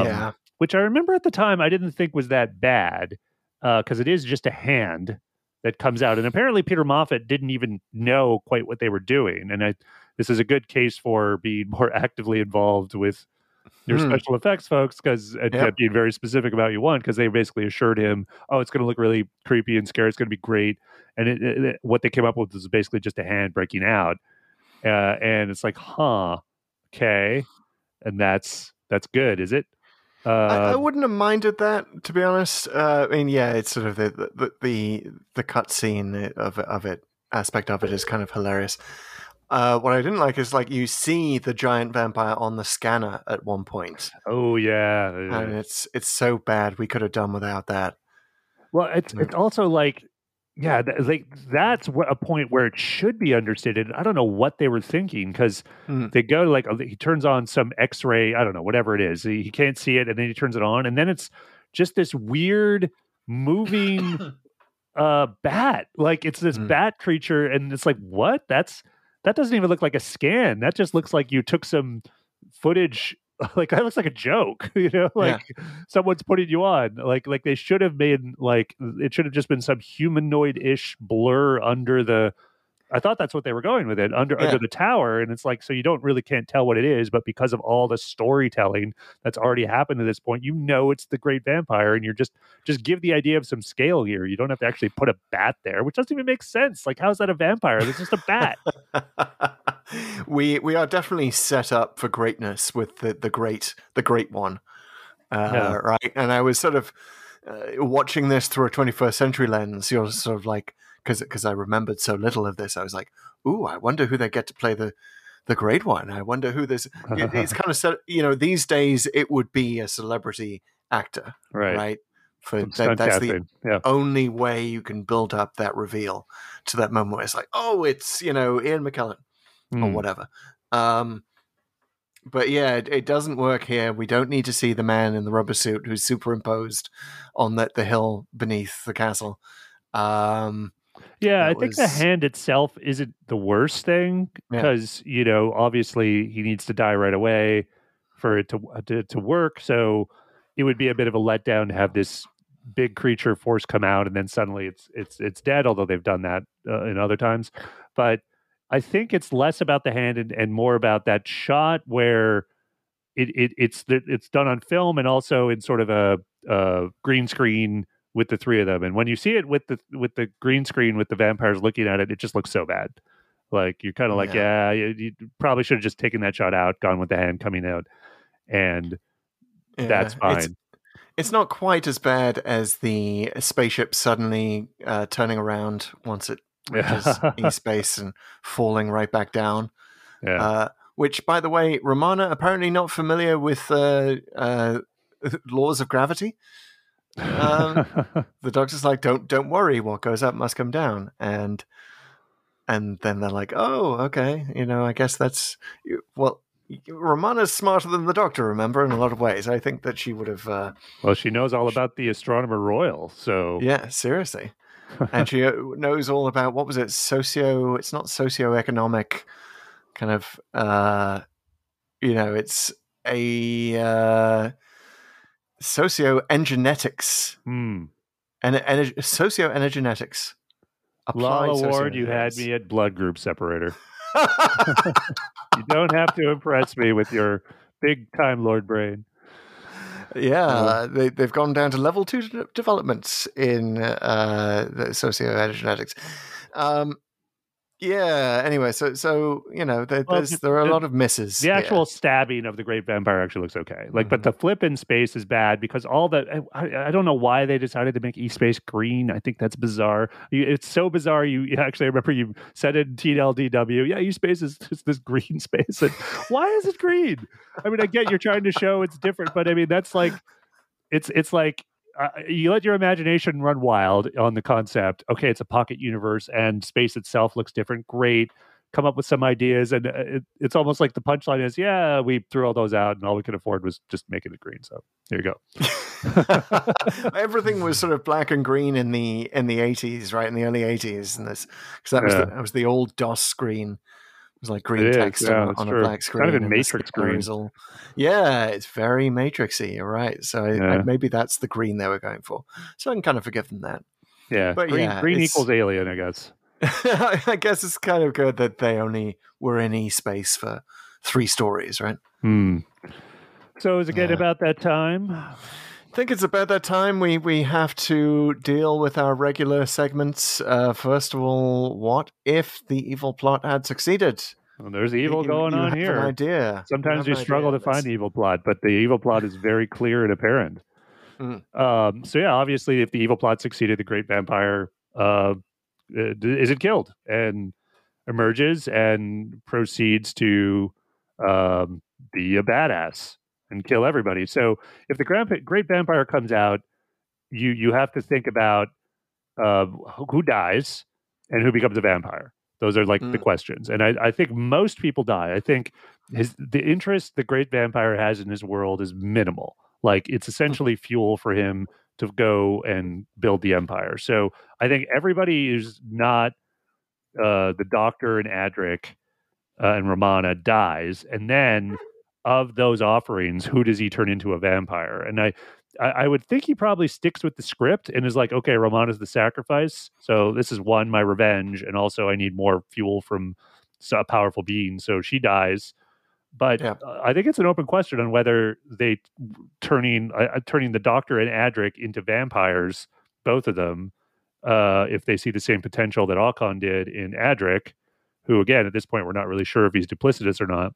um, yeah. which I remember at the time I didn't think was that bad because it is just a hand that comes out, and apparently Peter Moffatt didn't even know quite what they were doing, and I, this is a good case for being more actively involved with your Hmm. special effects folks because and Yep. being very specific about what you want because they basically assured him, oh, it's going to look really creepy and scary, it's going to be great, and it, it- it- what they came up with was basically just a hand breaking out, uh, and it's like, huh, okay, and that's that's good, is it? Uh, I, I wouldn't have minded that, to be honest. Uh, I mean, yeah, it's sort of the the the, the cut scene of of it aspect of it is kind of hilarious. Uh, what I didn't like is like you see the giant vampire on the scanner at one point, oh yeah, and it's it's so bad. We could have done without that. Well, it's Yeah. it's also like, yeah, th- like that's wh- a point where it should be understated. I don't know what they were thinking because Hmm. they go like he turns on some X-ray, I don't know, whatever it is. He, he can't see it, and then he turns it on, and then it's just this weird moving uh bat. Like it's this Hmm. bat creature, and it's like, what? That's that doesn't even look like a scan. That just looks like you took some footage. Like that looks like a joke, you know. Yeah. Like someone's putting you on like like they should have made like it should have just been some humanoid-ish blur under the i thought that's what they were going with it under Yeah. under the tower and it's like so you don't really can't tell what it is but because of all the storytelling that's already happened to this point you know it's the great vampire and you're just just give the idea of some scale here you don't have to actually put a bat there which doesn't even make sense like how's that a vampire it's just a bat we we are definitely set up for greatness with the the great the great one, uh, Yeah. right? And I was sort of uh, watching this through a 21st century lens. You're sort of like because because I remembered so little of this. I was like, ooh, I wonder who they get to play the the great one. I wonder who this. it- it's kind of. You know, these days it would be a celebrity actor, right, right? For that, that's the yeah only way you can build up that reveal to that moment where it's like, oh, it's you know Ian McKellen or Hmm. whatever. Um, but yeah, it, it doesn't work here. We don't need to see the man in the rubber suit who's superimposed on the, the hill beneath the castle. Um, Yeah, I think the hand itself isn't the worst thing Yeah. because you know obviously he needs to die right away for it to, to to work. So it would be a bit of a letdown to have this big creature force come out and then suddenly it's it's it's dead. Although they've done that uh, in other times, but I think it's less about the hand and, and more about that shot where it, it it's it's done on film and also in sort of a, a green screen with the three of them. And when you see it with the with the green screen with the vampires looking at it, it just looks so bad. Like you're kind of like, yeah, you, you probably should have just taken that shot out, gone with the hand coming out, and yeah, that's fine. It's, it's not quite as bad as the spaceship suddenly uh, turning around once it which is e space and falling right back down. Yeah. Uh, which, by the way, Romana apparently not familiar with uh, uh, laws of gravity. Um, the doctor's like, "Don't don't worry, what goes up must come down," and and then they're like, "Oh, okay, you know, I guess that's well." Romana's smarter than the Doctor, remember, in a lot of ways. I think that she would have. Uh, well, she knows all about the Astronomer Royal, so yeah, seriously, and she uh, knows all about what was it? Socio. It's not socioeconomic, kind of. uh You know, it's a uh socio engenetics Hmm. and ener- socio energenetics. Lalla Ward, you had me at blood group separator. You don't have to impress me with your big time Lord brain. Yeah, they, they've gone down to level two developments in uh, the socioenergenetics. Um, yeah. Anyway, so so you know, there, Well, there are a lot of misses. The actual stabbing of the great vampire actually looks okay. Like, but Mm-hmm. the flip in space is bad because all the I, I don't know why they decided to make E space green. I think that's bizarre. You, it's so bizarre. You, actually I remember you said it in TLDW. Yeah, E space is just this green space. And why is it green? I mean, I get you're trying to show it's different, but I mean that's like it's it's like uh, you let your imagination run wild on the concept. Okay, it's a pocket universe, and space itself looks different. Great, come up with some ideas, and uh, it, it's almost like the punchline is, "Yeah, we threw all those out, and all we could afford was just making it green." So here you go. Everything was sort of black and green in the in the eighties, right? In the early eighties, and this because that was Yeah. the, that was the old DOS screen. Like green It is, text yeah, on, a black screen. kind of in Matrix green. all- yeah, it's very matrixy. You're right. So Yeah. maybe that's the green they were going for. So I can kind of forgive them that. Yeah, But green, yeah, green equals alien, I guess. I guess it's kind of good that they only were in E space for three stories, right? Hmm. So is it getting Yeah. about that time? I think it's about that time we, we have to deal with our regular segments. Uh, first of all, what if the evil plot had succeeded? Well, there's evil You- going you on have here. An idea. Sometimes you you struggle to find the evil plot, but the evil plot is very clear and apparent. Mm. Um, so yeah, obviously, if the evil plot succeeded, the great vampire uh, uh, isn't killed and emerges and proceeds to um, be a badass and kill everybody. So if the grand, great vampire comes out, you you have to think about uh, who dies and who becomes a vampire. Those are like the Mm. questions, and I, I think most people die. I think his the interest the great vampire has in his world is minimal. Like it's essentially fuel for him to go and build the empire. So I think everybody is not uh, the Doctor and Adric uh, and Romana dies, and then of those offerings, who does he turn into a vampire? And I, I, I would think he probably sticks with the script and is like, okay, Romana's the sacrifice, so this is one my revenge, and also I need more fuel from a powerful being, so she dies. But Yeah. uh, I think it's an open question on whether they turning uh, uh, turning the Doctor and Adric into vampires, both of them, uh, if they see the same potential that Aukon did in Adric, who again at this point we're not really sure if he's duplicitous or not.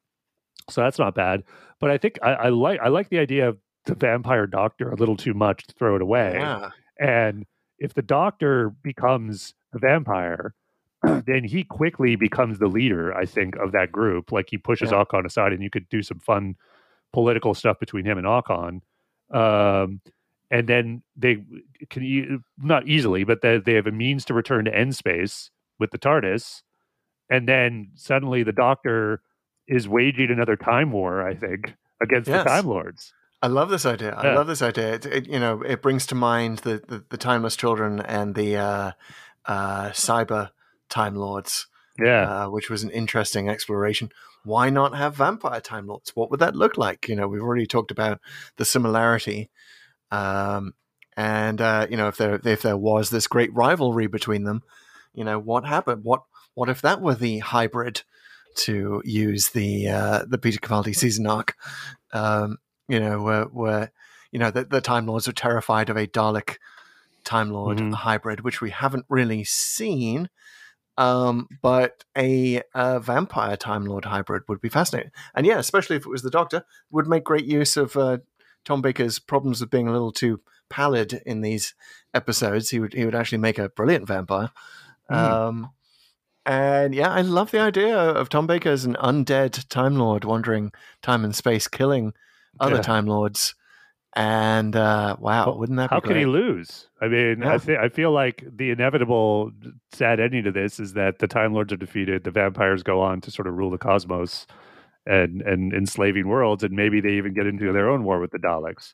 So that's not bad. But I think I, I like I like the idea of the vampire doctor a little too much to throw it away. Yeah. And if the doctor becomes a vampire, then he quickly becomes the leader, I think, of that group. Like he pushes Yeah. Aukon aside and you could do some fun political stuff between him and Aukon. Um, and then they can e- not easily, but they, they have a means to return to N-space with the TARDIS. And then suddenly the doctor is waging another time war, I think, against Yes. the Time Lords. I love this idea. I love this idea. It, it, you know, it brings to mind the, the, the timeless children and the uh, uh, cyber time lords, Yeah. uh, which was an interesting exploration. Why not have vampire time lords? What would that look like? You know, we've already talked about the similarity, um, and uh, you know, if there if there was this great rivalry between them, you know, what happened? What what if that were the hybrid? To use the uh, the Peter Capaldi season arc, um, you know, where, where you know the, the Time Lords are terrified of a Dalek Time Lord Mhm. hybrid, which we haven't really seen. Um, but a, uh vampire Time Lord hybrid would be fascinating, and yeah, especially if it was the Doctor, would make great use of uh, Tom Baker's problems of being a little too pallid in these episodes. He would he would actually make a brilliant vampire. Mm. Um, and yeah, I love the idea of Tom Baker as an undead Time Lord wandering time and space, killing other Yeah. Time Lords. And uh, wow, Well, wouldn't that be How can he lose? I mean, Yeah. I, th- I feel like the inevitable sad ending to this is that the Time Lords are defeated, the vampires go on to sort of rule the cosmos and and enslaving worlds, and maybe they even get into their own war with the Daleks.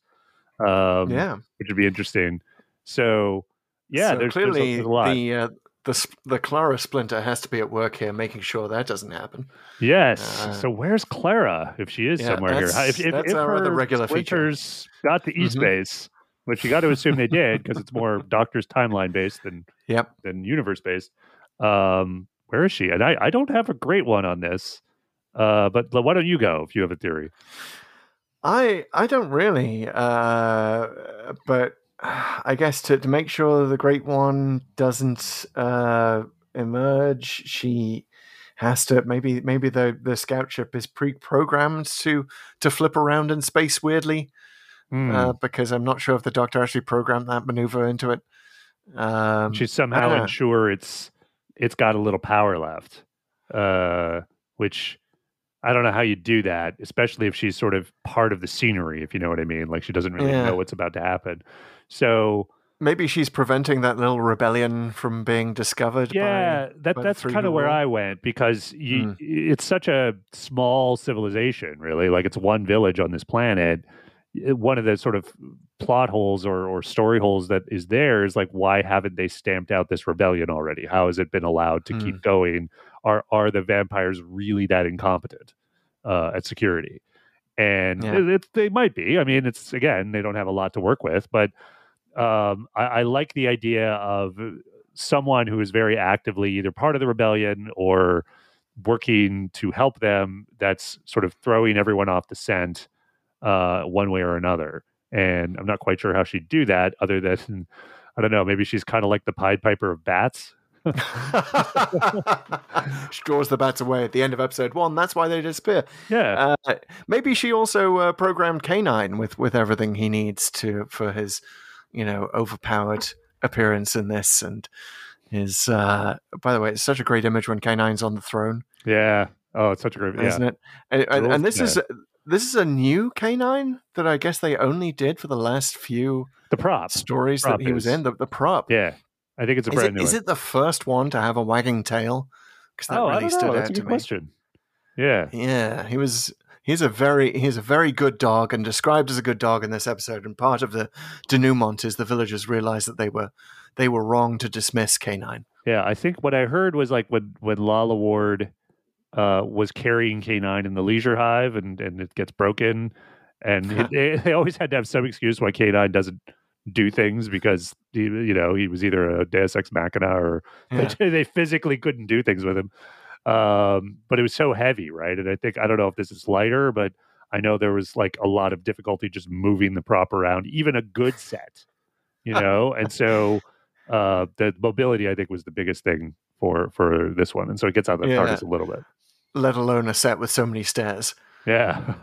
Um, yeah, which would be interesting. So, yeah, So there's, there's a- clearly there's a lot. the uh, the the Clara Splinter has to be at work here, making sure that doesn't happen. Yes. Uh, so where's Clara if she is yeah, somewhere here? that's- If, if, that's if our other her regular feature. splinters got to East Mhm. Base, which you got to assume they did because it's more Doctor's timeline based than Yep. than universe based. Um, where is she? And I, I don't have a great one on this. Uh, but why don't you go if you have a theory? I I don't really, uh, but I guess to, to make sure the Great One doesn't uh, emerge, she has to maybe maybe the, the scout ship is pre-programmed to to flip around in space weirdly Hmm. uh, because I'm not sure if the Doctor actually programmed that maneuver into it. Um, She's somehow ensure it's it's got a little power left, uh, which I don't know how you do that, especially if she's sort of part of the scenery, if you know what I mean. Like she doesn't really Yeah. know what's about to happen. So maybe she's preventing that little rebellion from being discovered. by- yeah, that by that's kind of where I went because you, Hmm. it's such a small civilization, really. Like it's one village on this planet. One of the sort of plot holes or, or story holes that is there is like, why haven't they stamped out this rebellion already? How has it been allowed to Hmm. keep going? Are are the vampires really that incompetent uh, at security? And Yeah. it, it, they might be. I mean, it's again, they don't have a lot to work with, but um, I, I like the idea of someone who is very actively either part of the rebellion or working to help them that's sort of throwing everyone off the scent uh, one way or another. And I'm not quite sure how she'd do that other than, I don't know, maybe she's kind of like the Pied Piper of bats. she draws the bats away at the end of episode one. That's why they disappear. Yeah. Uh, maybe she also uh, programmed K9 with with everything he needs to for his, you know, overpowered appearance in this and his. Uh, by the way, it's such a great image when K9's on the throne, yeah. Oh, it's such a great, isn't it? And, and, and this yeah. is this is a new K9 that I guess they only did for the last few The prop. stories Prop that he was is. in. The, the prop. Yeah. I think it's a Is, brand it, new is one. it the first one to have a wagging tail? Because that oh, really stood out That's a to good me. question. Yeah. Yeah, he was. He's a very he's a very good dog and described as a good dog in this episode. And part of the denouement is the villagers realize that they were they were wrong to dismiss K9. Yeah, I think what I heard was like when when Lalla Ward uh, was carrying K9 in the leisure hive and and it gets broken, and it, they, they always had to have some excuse why K9 doesn't do things because he, you know he was either a Deus Ex Machina or Yeah. they, they physically couldn't do things with him. Um, but it was so heavy, right? And I think I don't know if this is lighter, but I know there was like a lot of difficulty just moving the prop around, even a good set, you know. and so uh, the mobility, I think, was the biggest thing for for this one, and so it gets out of the Yeah. TARDIS a little bit. Let alone a set with so many stairs. Yeah,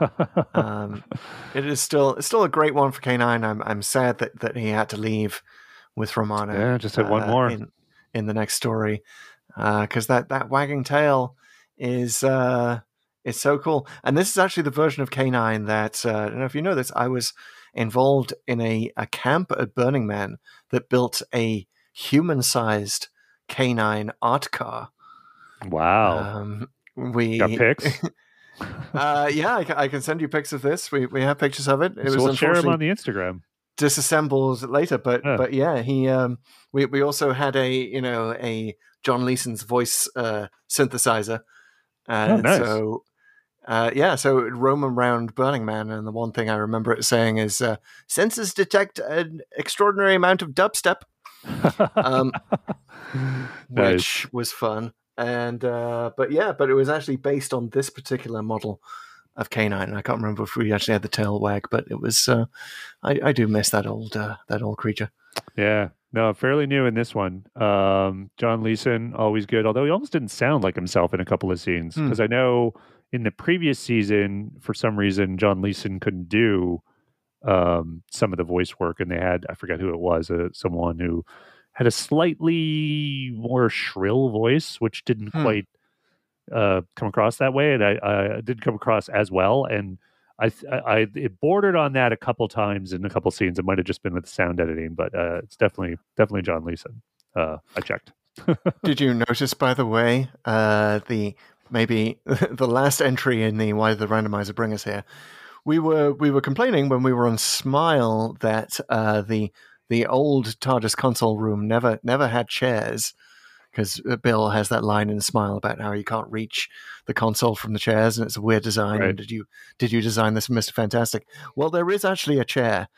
Um, it is still it's still a great one for K9. I'm I'm sad that, that he had to leave with Romana. yeah. Just had one uh, more. in, in the next story because that that wagging tail is uh it's so cool and this is actually the version of k9 that uh, i don't know if you know this i was involved in a, a camp at burning man that built a human-sized k9 art car wow, um we got pics. uh yeah I, I can send you pics of this we we have pictures of it it so was we'll share them on the Instagram. disassembled later but Yeah. but yeah he um we we also had a you know a john leeson's voice uh synthesizer uh, Oh, nice. so uh yeah so it roam around burning man and the one thing i remember it saying is uh sensors detect an extraordinary amount of dubstep um Nice. which was fun and uh but yeah but it was actually based on this particular model of K9. And I can't remember if we actually had the tail wag, but it was. Uh, I, I do miss that old uh, that old creature. Yeah, no, fairly new in this one. Um, John Leeson, always good, although he almost didn't sound like himself in a couple of scenes. Hmm. Because I know in the previous season, for some reason, John Leeson couldn't do um, some of the voice work, and they had I forget who it was, uh, someone who had a slightly more shrill voice, which didn't Hmm. quite uh, come across that way, and I, I didn't come across as well. And I, I, it bordered on that a couple times in a couple scenes. It might have just been with sound editing, but uh, it's definitely, definitely John Leeson. Uh, I checked. Did you notice, by the way, uh, the maybe the last entry in the why did the randomizer bring us here? We were we were complaining when we were on Smile that uh, the the old TARDIS console room never never had chairs because Bill has that line in Smile about how you can't reach the console from the chairs and it's a weird design. Right. And did you did you design this, Mister Fantastic? Well, there is actually a chair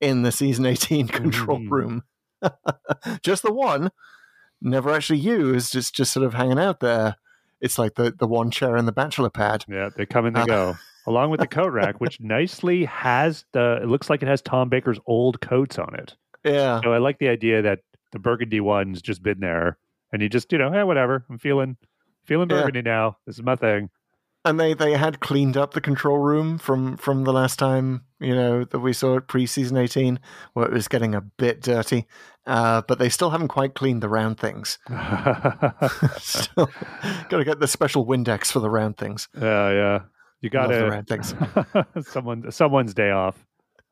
in the season eighteen control Mm. room, just the one never actually used. It's just sort of hanging out there. It's like the, the one chair in the bachelor pad. Yeah, they come and they Uh, go. Along with the coat rack, which nicely has the, it looks like it has Tom Baker's old coats on it. Yeah. So I like the idea that the burgundy one's just been there, and you just, you know, hey, whatever. I'm feeling, feeling Yeah. burgundy now. This is my thing. And they, they had cleaned up the control room from, from the last time, you know, that we saw it pre season 18, where it was getting a bit dirty. Uh, but they still haven't quite cleaned the round things. still got to get the special Windex for the round things. Yeah, yeah. You got to round things. someone someone's day off.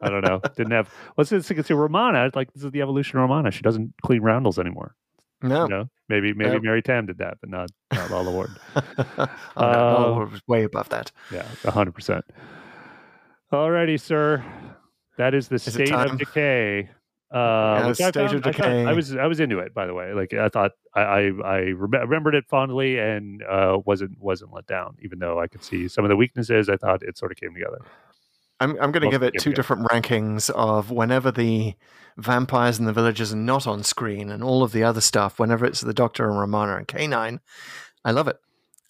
I don't know. Didn't have. Let's just see Romana. Like this is the evolution of Romana. She doesn't clean roundels anymore. No. You know, maybe maybe Nope. Mary Tamm did that, but not not Lalla Ward. oh, no, Uh, Lalla was way above that. Yeah, hundred percent. Alrighty, sir. That is the Is state of decay. Uh, Yeah, I state found- of I thought- I, was I was into it, by the way. Like I thought I I, I rem- remembered it fondly and uh, wasn't wasn't let down. Even though I could see some of the weaknesses, I thought it sort of came together. I'm, I'm going to give it two different rankings of whenever the vampires and the villagers are not on screen and all of the other stuff, whenever it's the Doctor and Romana and K9, I love it.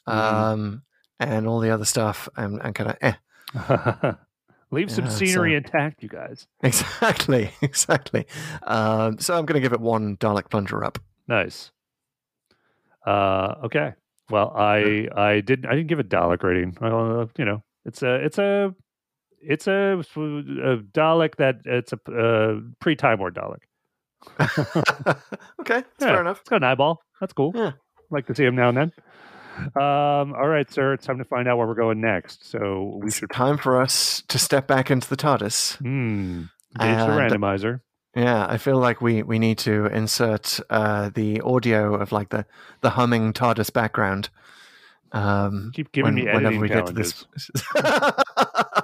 Mhm. Um, and all the other stuff, I'm, I'm kind of eh. Leave some Yeah, scenery so- intact, you guys. Exactly, exactly. Um, so I'm going to give it one Dalek plunger up. Nice. Uh, okay. Well, I I didn't I didn't give a Dalek rating. Well, uh, you know, it's a it's a it's a, a Dalek that it's a uh, pre Time War Dalek. okay, that's Yeah, fair enough. It's got an eyeball. That's cool. Yeah. Like to see him now and then. Um, all right, sir. It's time to find out where we're going next. So we It's should time for us to step back into the TARDIS. hmm, engage the randomizer. Yeah, I feel like we, we need to insert uh, the audio of like the, the humming TARDIS background. Um, Keep giving me editing this.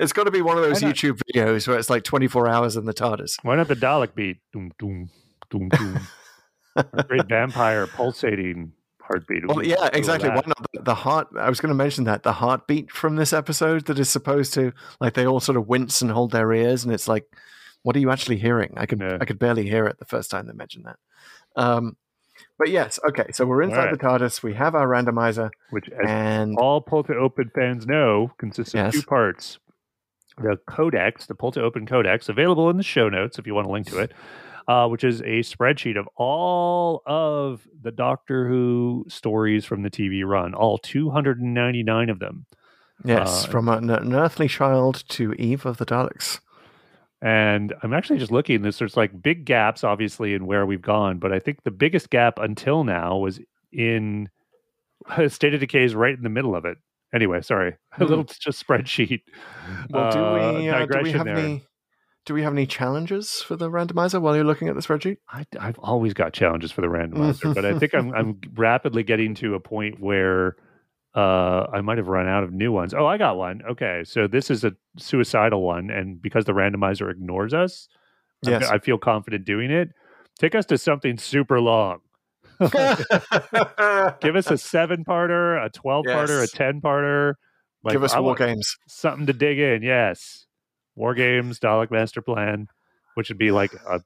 it's got to be one of those YouTube videos where it's like 24 hours in the TARDIS. Why not the Dalek beat? Doom, doom, doom, doom. Great vampire pulsating heartbeat. Well, yeah, exactly. Why not the, the heart? I was going to mention that the heartbeat from this episode that is supposed to like they all sort of wince and hold their ears, and it's like, what are you actually hearing? I could Yeah. I could barely hear it the first time they mentioned that. Um, but yes, okay. So we're inside right. the TARDIS. We have our randomizer, Which, as and all Pull Open fans know, consists of Yes. two parts. The Codex, the Pull to Open Codex, available in the show notes if you want to link to it, uh, which is a spreadsheet of all of the Doctor Who stories from the TV run, all 299 of them. yes, uh, from an, an earthly child to Eve of the Daleks. And I'm actually just looking this. There's like big gaps, obviously, in where we've gone, but I think the biggest gap until now was in State of Decay is right in the middle of it. Anyway, sorry, a little just spreadsheet. Well, do uh, we uh, do we have there. any? Do we have any challenges for the randomizer while you're looking at the spreadsheet? I, I've always got challenges for the randomizer, but I think I'm I'm rapidly getting to a point where uh, I might have run out of new ones. Oh, I got one. Okay, so this is a suicidal one, and because the randomizer ignores us, Yes. I feel confident doing it. Take us to something super long. Give us a seven parter, a twelve parter, a ten parter. Like, Give us I war games. something to dig in. Yes, war games, Dalek Master Plan, which would be like a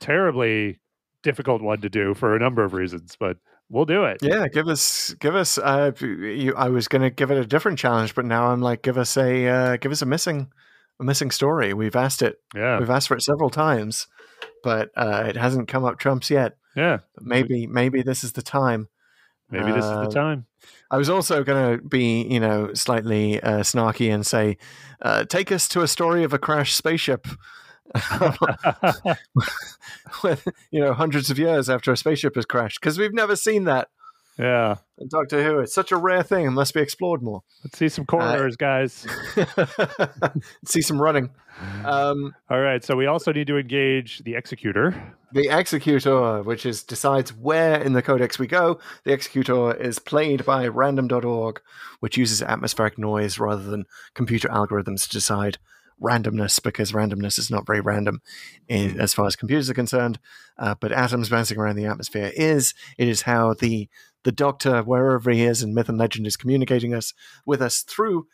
terribly difficult one to do for a number of reasons, but we'll do it. Yeah, give us, give us. Uh, you, I was going to give it a different challenge, but now I'm like, give us a, uh, give us a missing, a missing story. We've asked it. Yeah, We've asked for it several times, but uh, it hasn't come up trumps yet. Yeah. Maybe, maybe this is the time. Maybe this is the Uh, time. I was also going to be, you know, slightly uh, snarky and say, uh, take us to a story of a crashed spaceship. you know, hundreds of years after a spaceship has crashed, because we've never seen that yeah. in Doctor Who. It's such a rare thing; it must be explored more. Let's see some corners, guys. See some running. Um, All right. So we also need to engage the executor. the executor, which is decides where in the codex we go. The executor is played by random.org, which uses atmospheric noise rather than computer algorithms to decide randomness because randomness is not very random in, as far as computers are concerned. Uh, but atoms bouncing around the atmosphere is. It is how the the Doctor, wherever he is in myth and legend, is communicating us with us through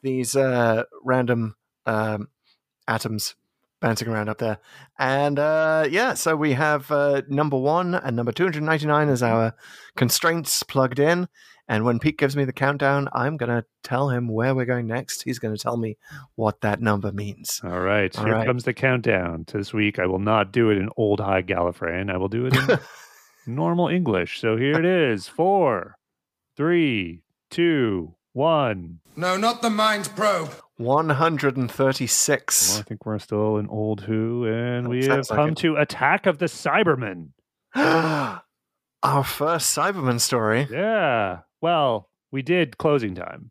these uh, random um, atoms bouncing around up there. And uh, yeah, so we have uh, number one and number 299 as our constraints plugged in. And when Pete gives me the countdown, I'm going to tell him where we're going next. He's going to tell me what that number means. All right. All Here right. comes the countdown. This week, I will not do it in old high Gallifreyan. I will do it in normal English. So here it is four, three, two, one. No, not the mind probe. 136. Well, I think we're still in old Who, and we have like come it. to Attack of the Cybermen. Our first Cyberman story. Yeah. Well, we did closing time.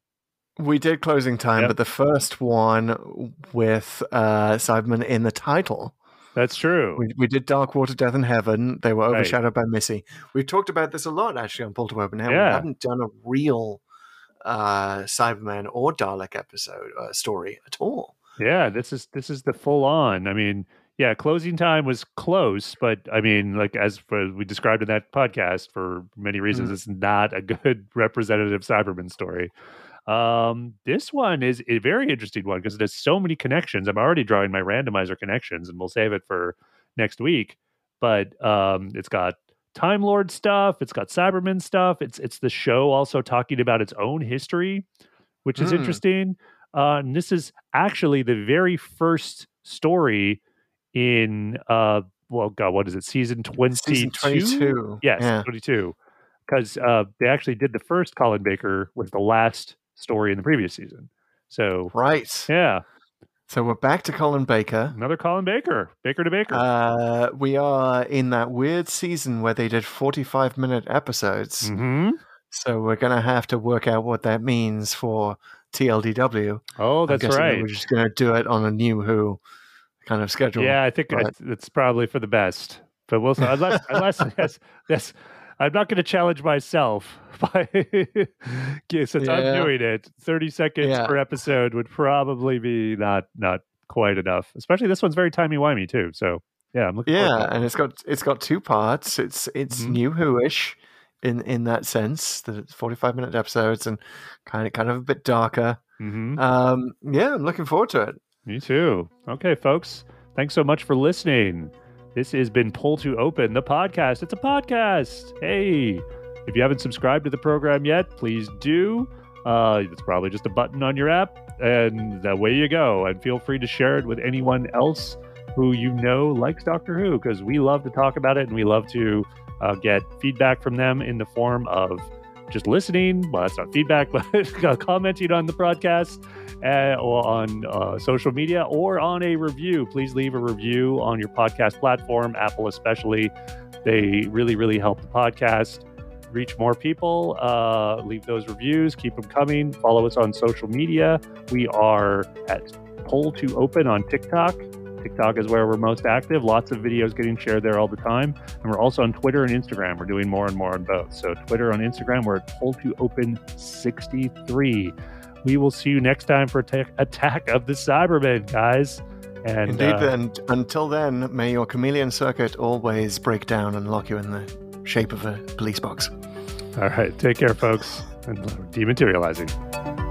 We did closing time, Yep. but the first one with uh, Cyberman in the title. That's true. We, we did Dark Water, Death in Heaven. They were Right. overshadowed by Missy. We've talked about this a lot, actually, on to Open. How Yeah. we haven't done a real uh, Cyberman or Dalek episode uh, story at all. Yeah, this is this is the full on. I mean, yeah, closing time was close, but I mean, like as for, we described in that podcast, for many reasons, Mm. it's not a good representative Cyberman story. Um, this one is a very interesting one because it has so many connections. I'm already drawing my randomizer connections, and we'll save it for next week. But um, it's got Time Lord stuff. It's got Cyberman stuff. It's it's the show also talking about its own history, which is Hmm. interesting. Uh, and this is actually the very first story in uh, well, God, what is it? Season twenty Season 22. Yes, Yeah. 22. Because uh, they actually did the first Colin Baker was the last story in the previous season. So, Right. yeah, So we're back to Colin Baker. another Colin Baker, Baker to Baker. Uh, we are in that weird season where they did 45 minute episodes. hmm So we're going to have to work out what that means for TLDW. Oh, that's guessing that right. We're just going to do it on a new Who kind of schedule. Yeah, I think Right. it's, it's probably for the best. But we'll unless unless yes, yes, I'm not going to challenge myself by yeah, since Yeah. I'm doing it. Thirty seconds Yeah. per episode would probably be not not quite enough. Especially this one's very timey wimey too. So yeah, I'm looking. Yeah, forward to it. and it's got it's got two parts. It's it's Mhm. new Who-ish in in that sense that it's 45 minute episodes and kind of kind of a bit darker. Mhm. Um, yeah, I'm looking forward to it. Me too. Okay, folks. Thanks so much for listening. This has been Pull to Open, the podcast. It's a podcast. Hey, if you haven't subscribed to the program yet, please do. Uh, it's probably just a button on your app, and away you go. And feel free to share it with anyone else who you know likes Doctor Who, because we love to talk about it and we love to uh, get feedback from them in the form of just listening. Well, that's not feedback, but commenting on the broadcast uh, or on uh, social media or on a review. Please leave a review on your podcast platform, Apple especially. They really, really help the podcast reach more people. Uh, leave those reviews, keep them coming. Follow us on social media. We are at Pull to Open on TikTok. TikTok is where we're most active. Lots of videos getting shared there all the time. And we're also on Twitter and Instagram. We're doing more and more on both. So, Twitter on Instagram, we're at Pull to Open 63. We will see you next time for Attack, Attack of the Cybermen, guys. And Indeed, uh, and until then, may your chameleon circuit always break down and lock you in the shape of a police box. all right, take care, folks, and dematerializing.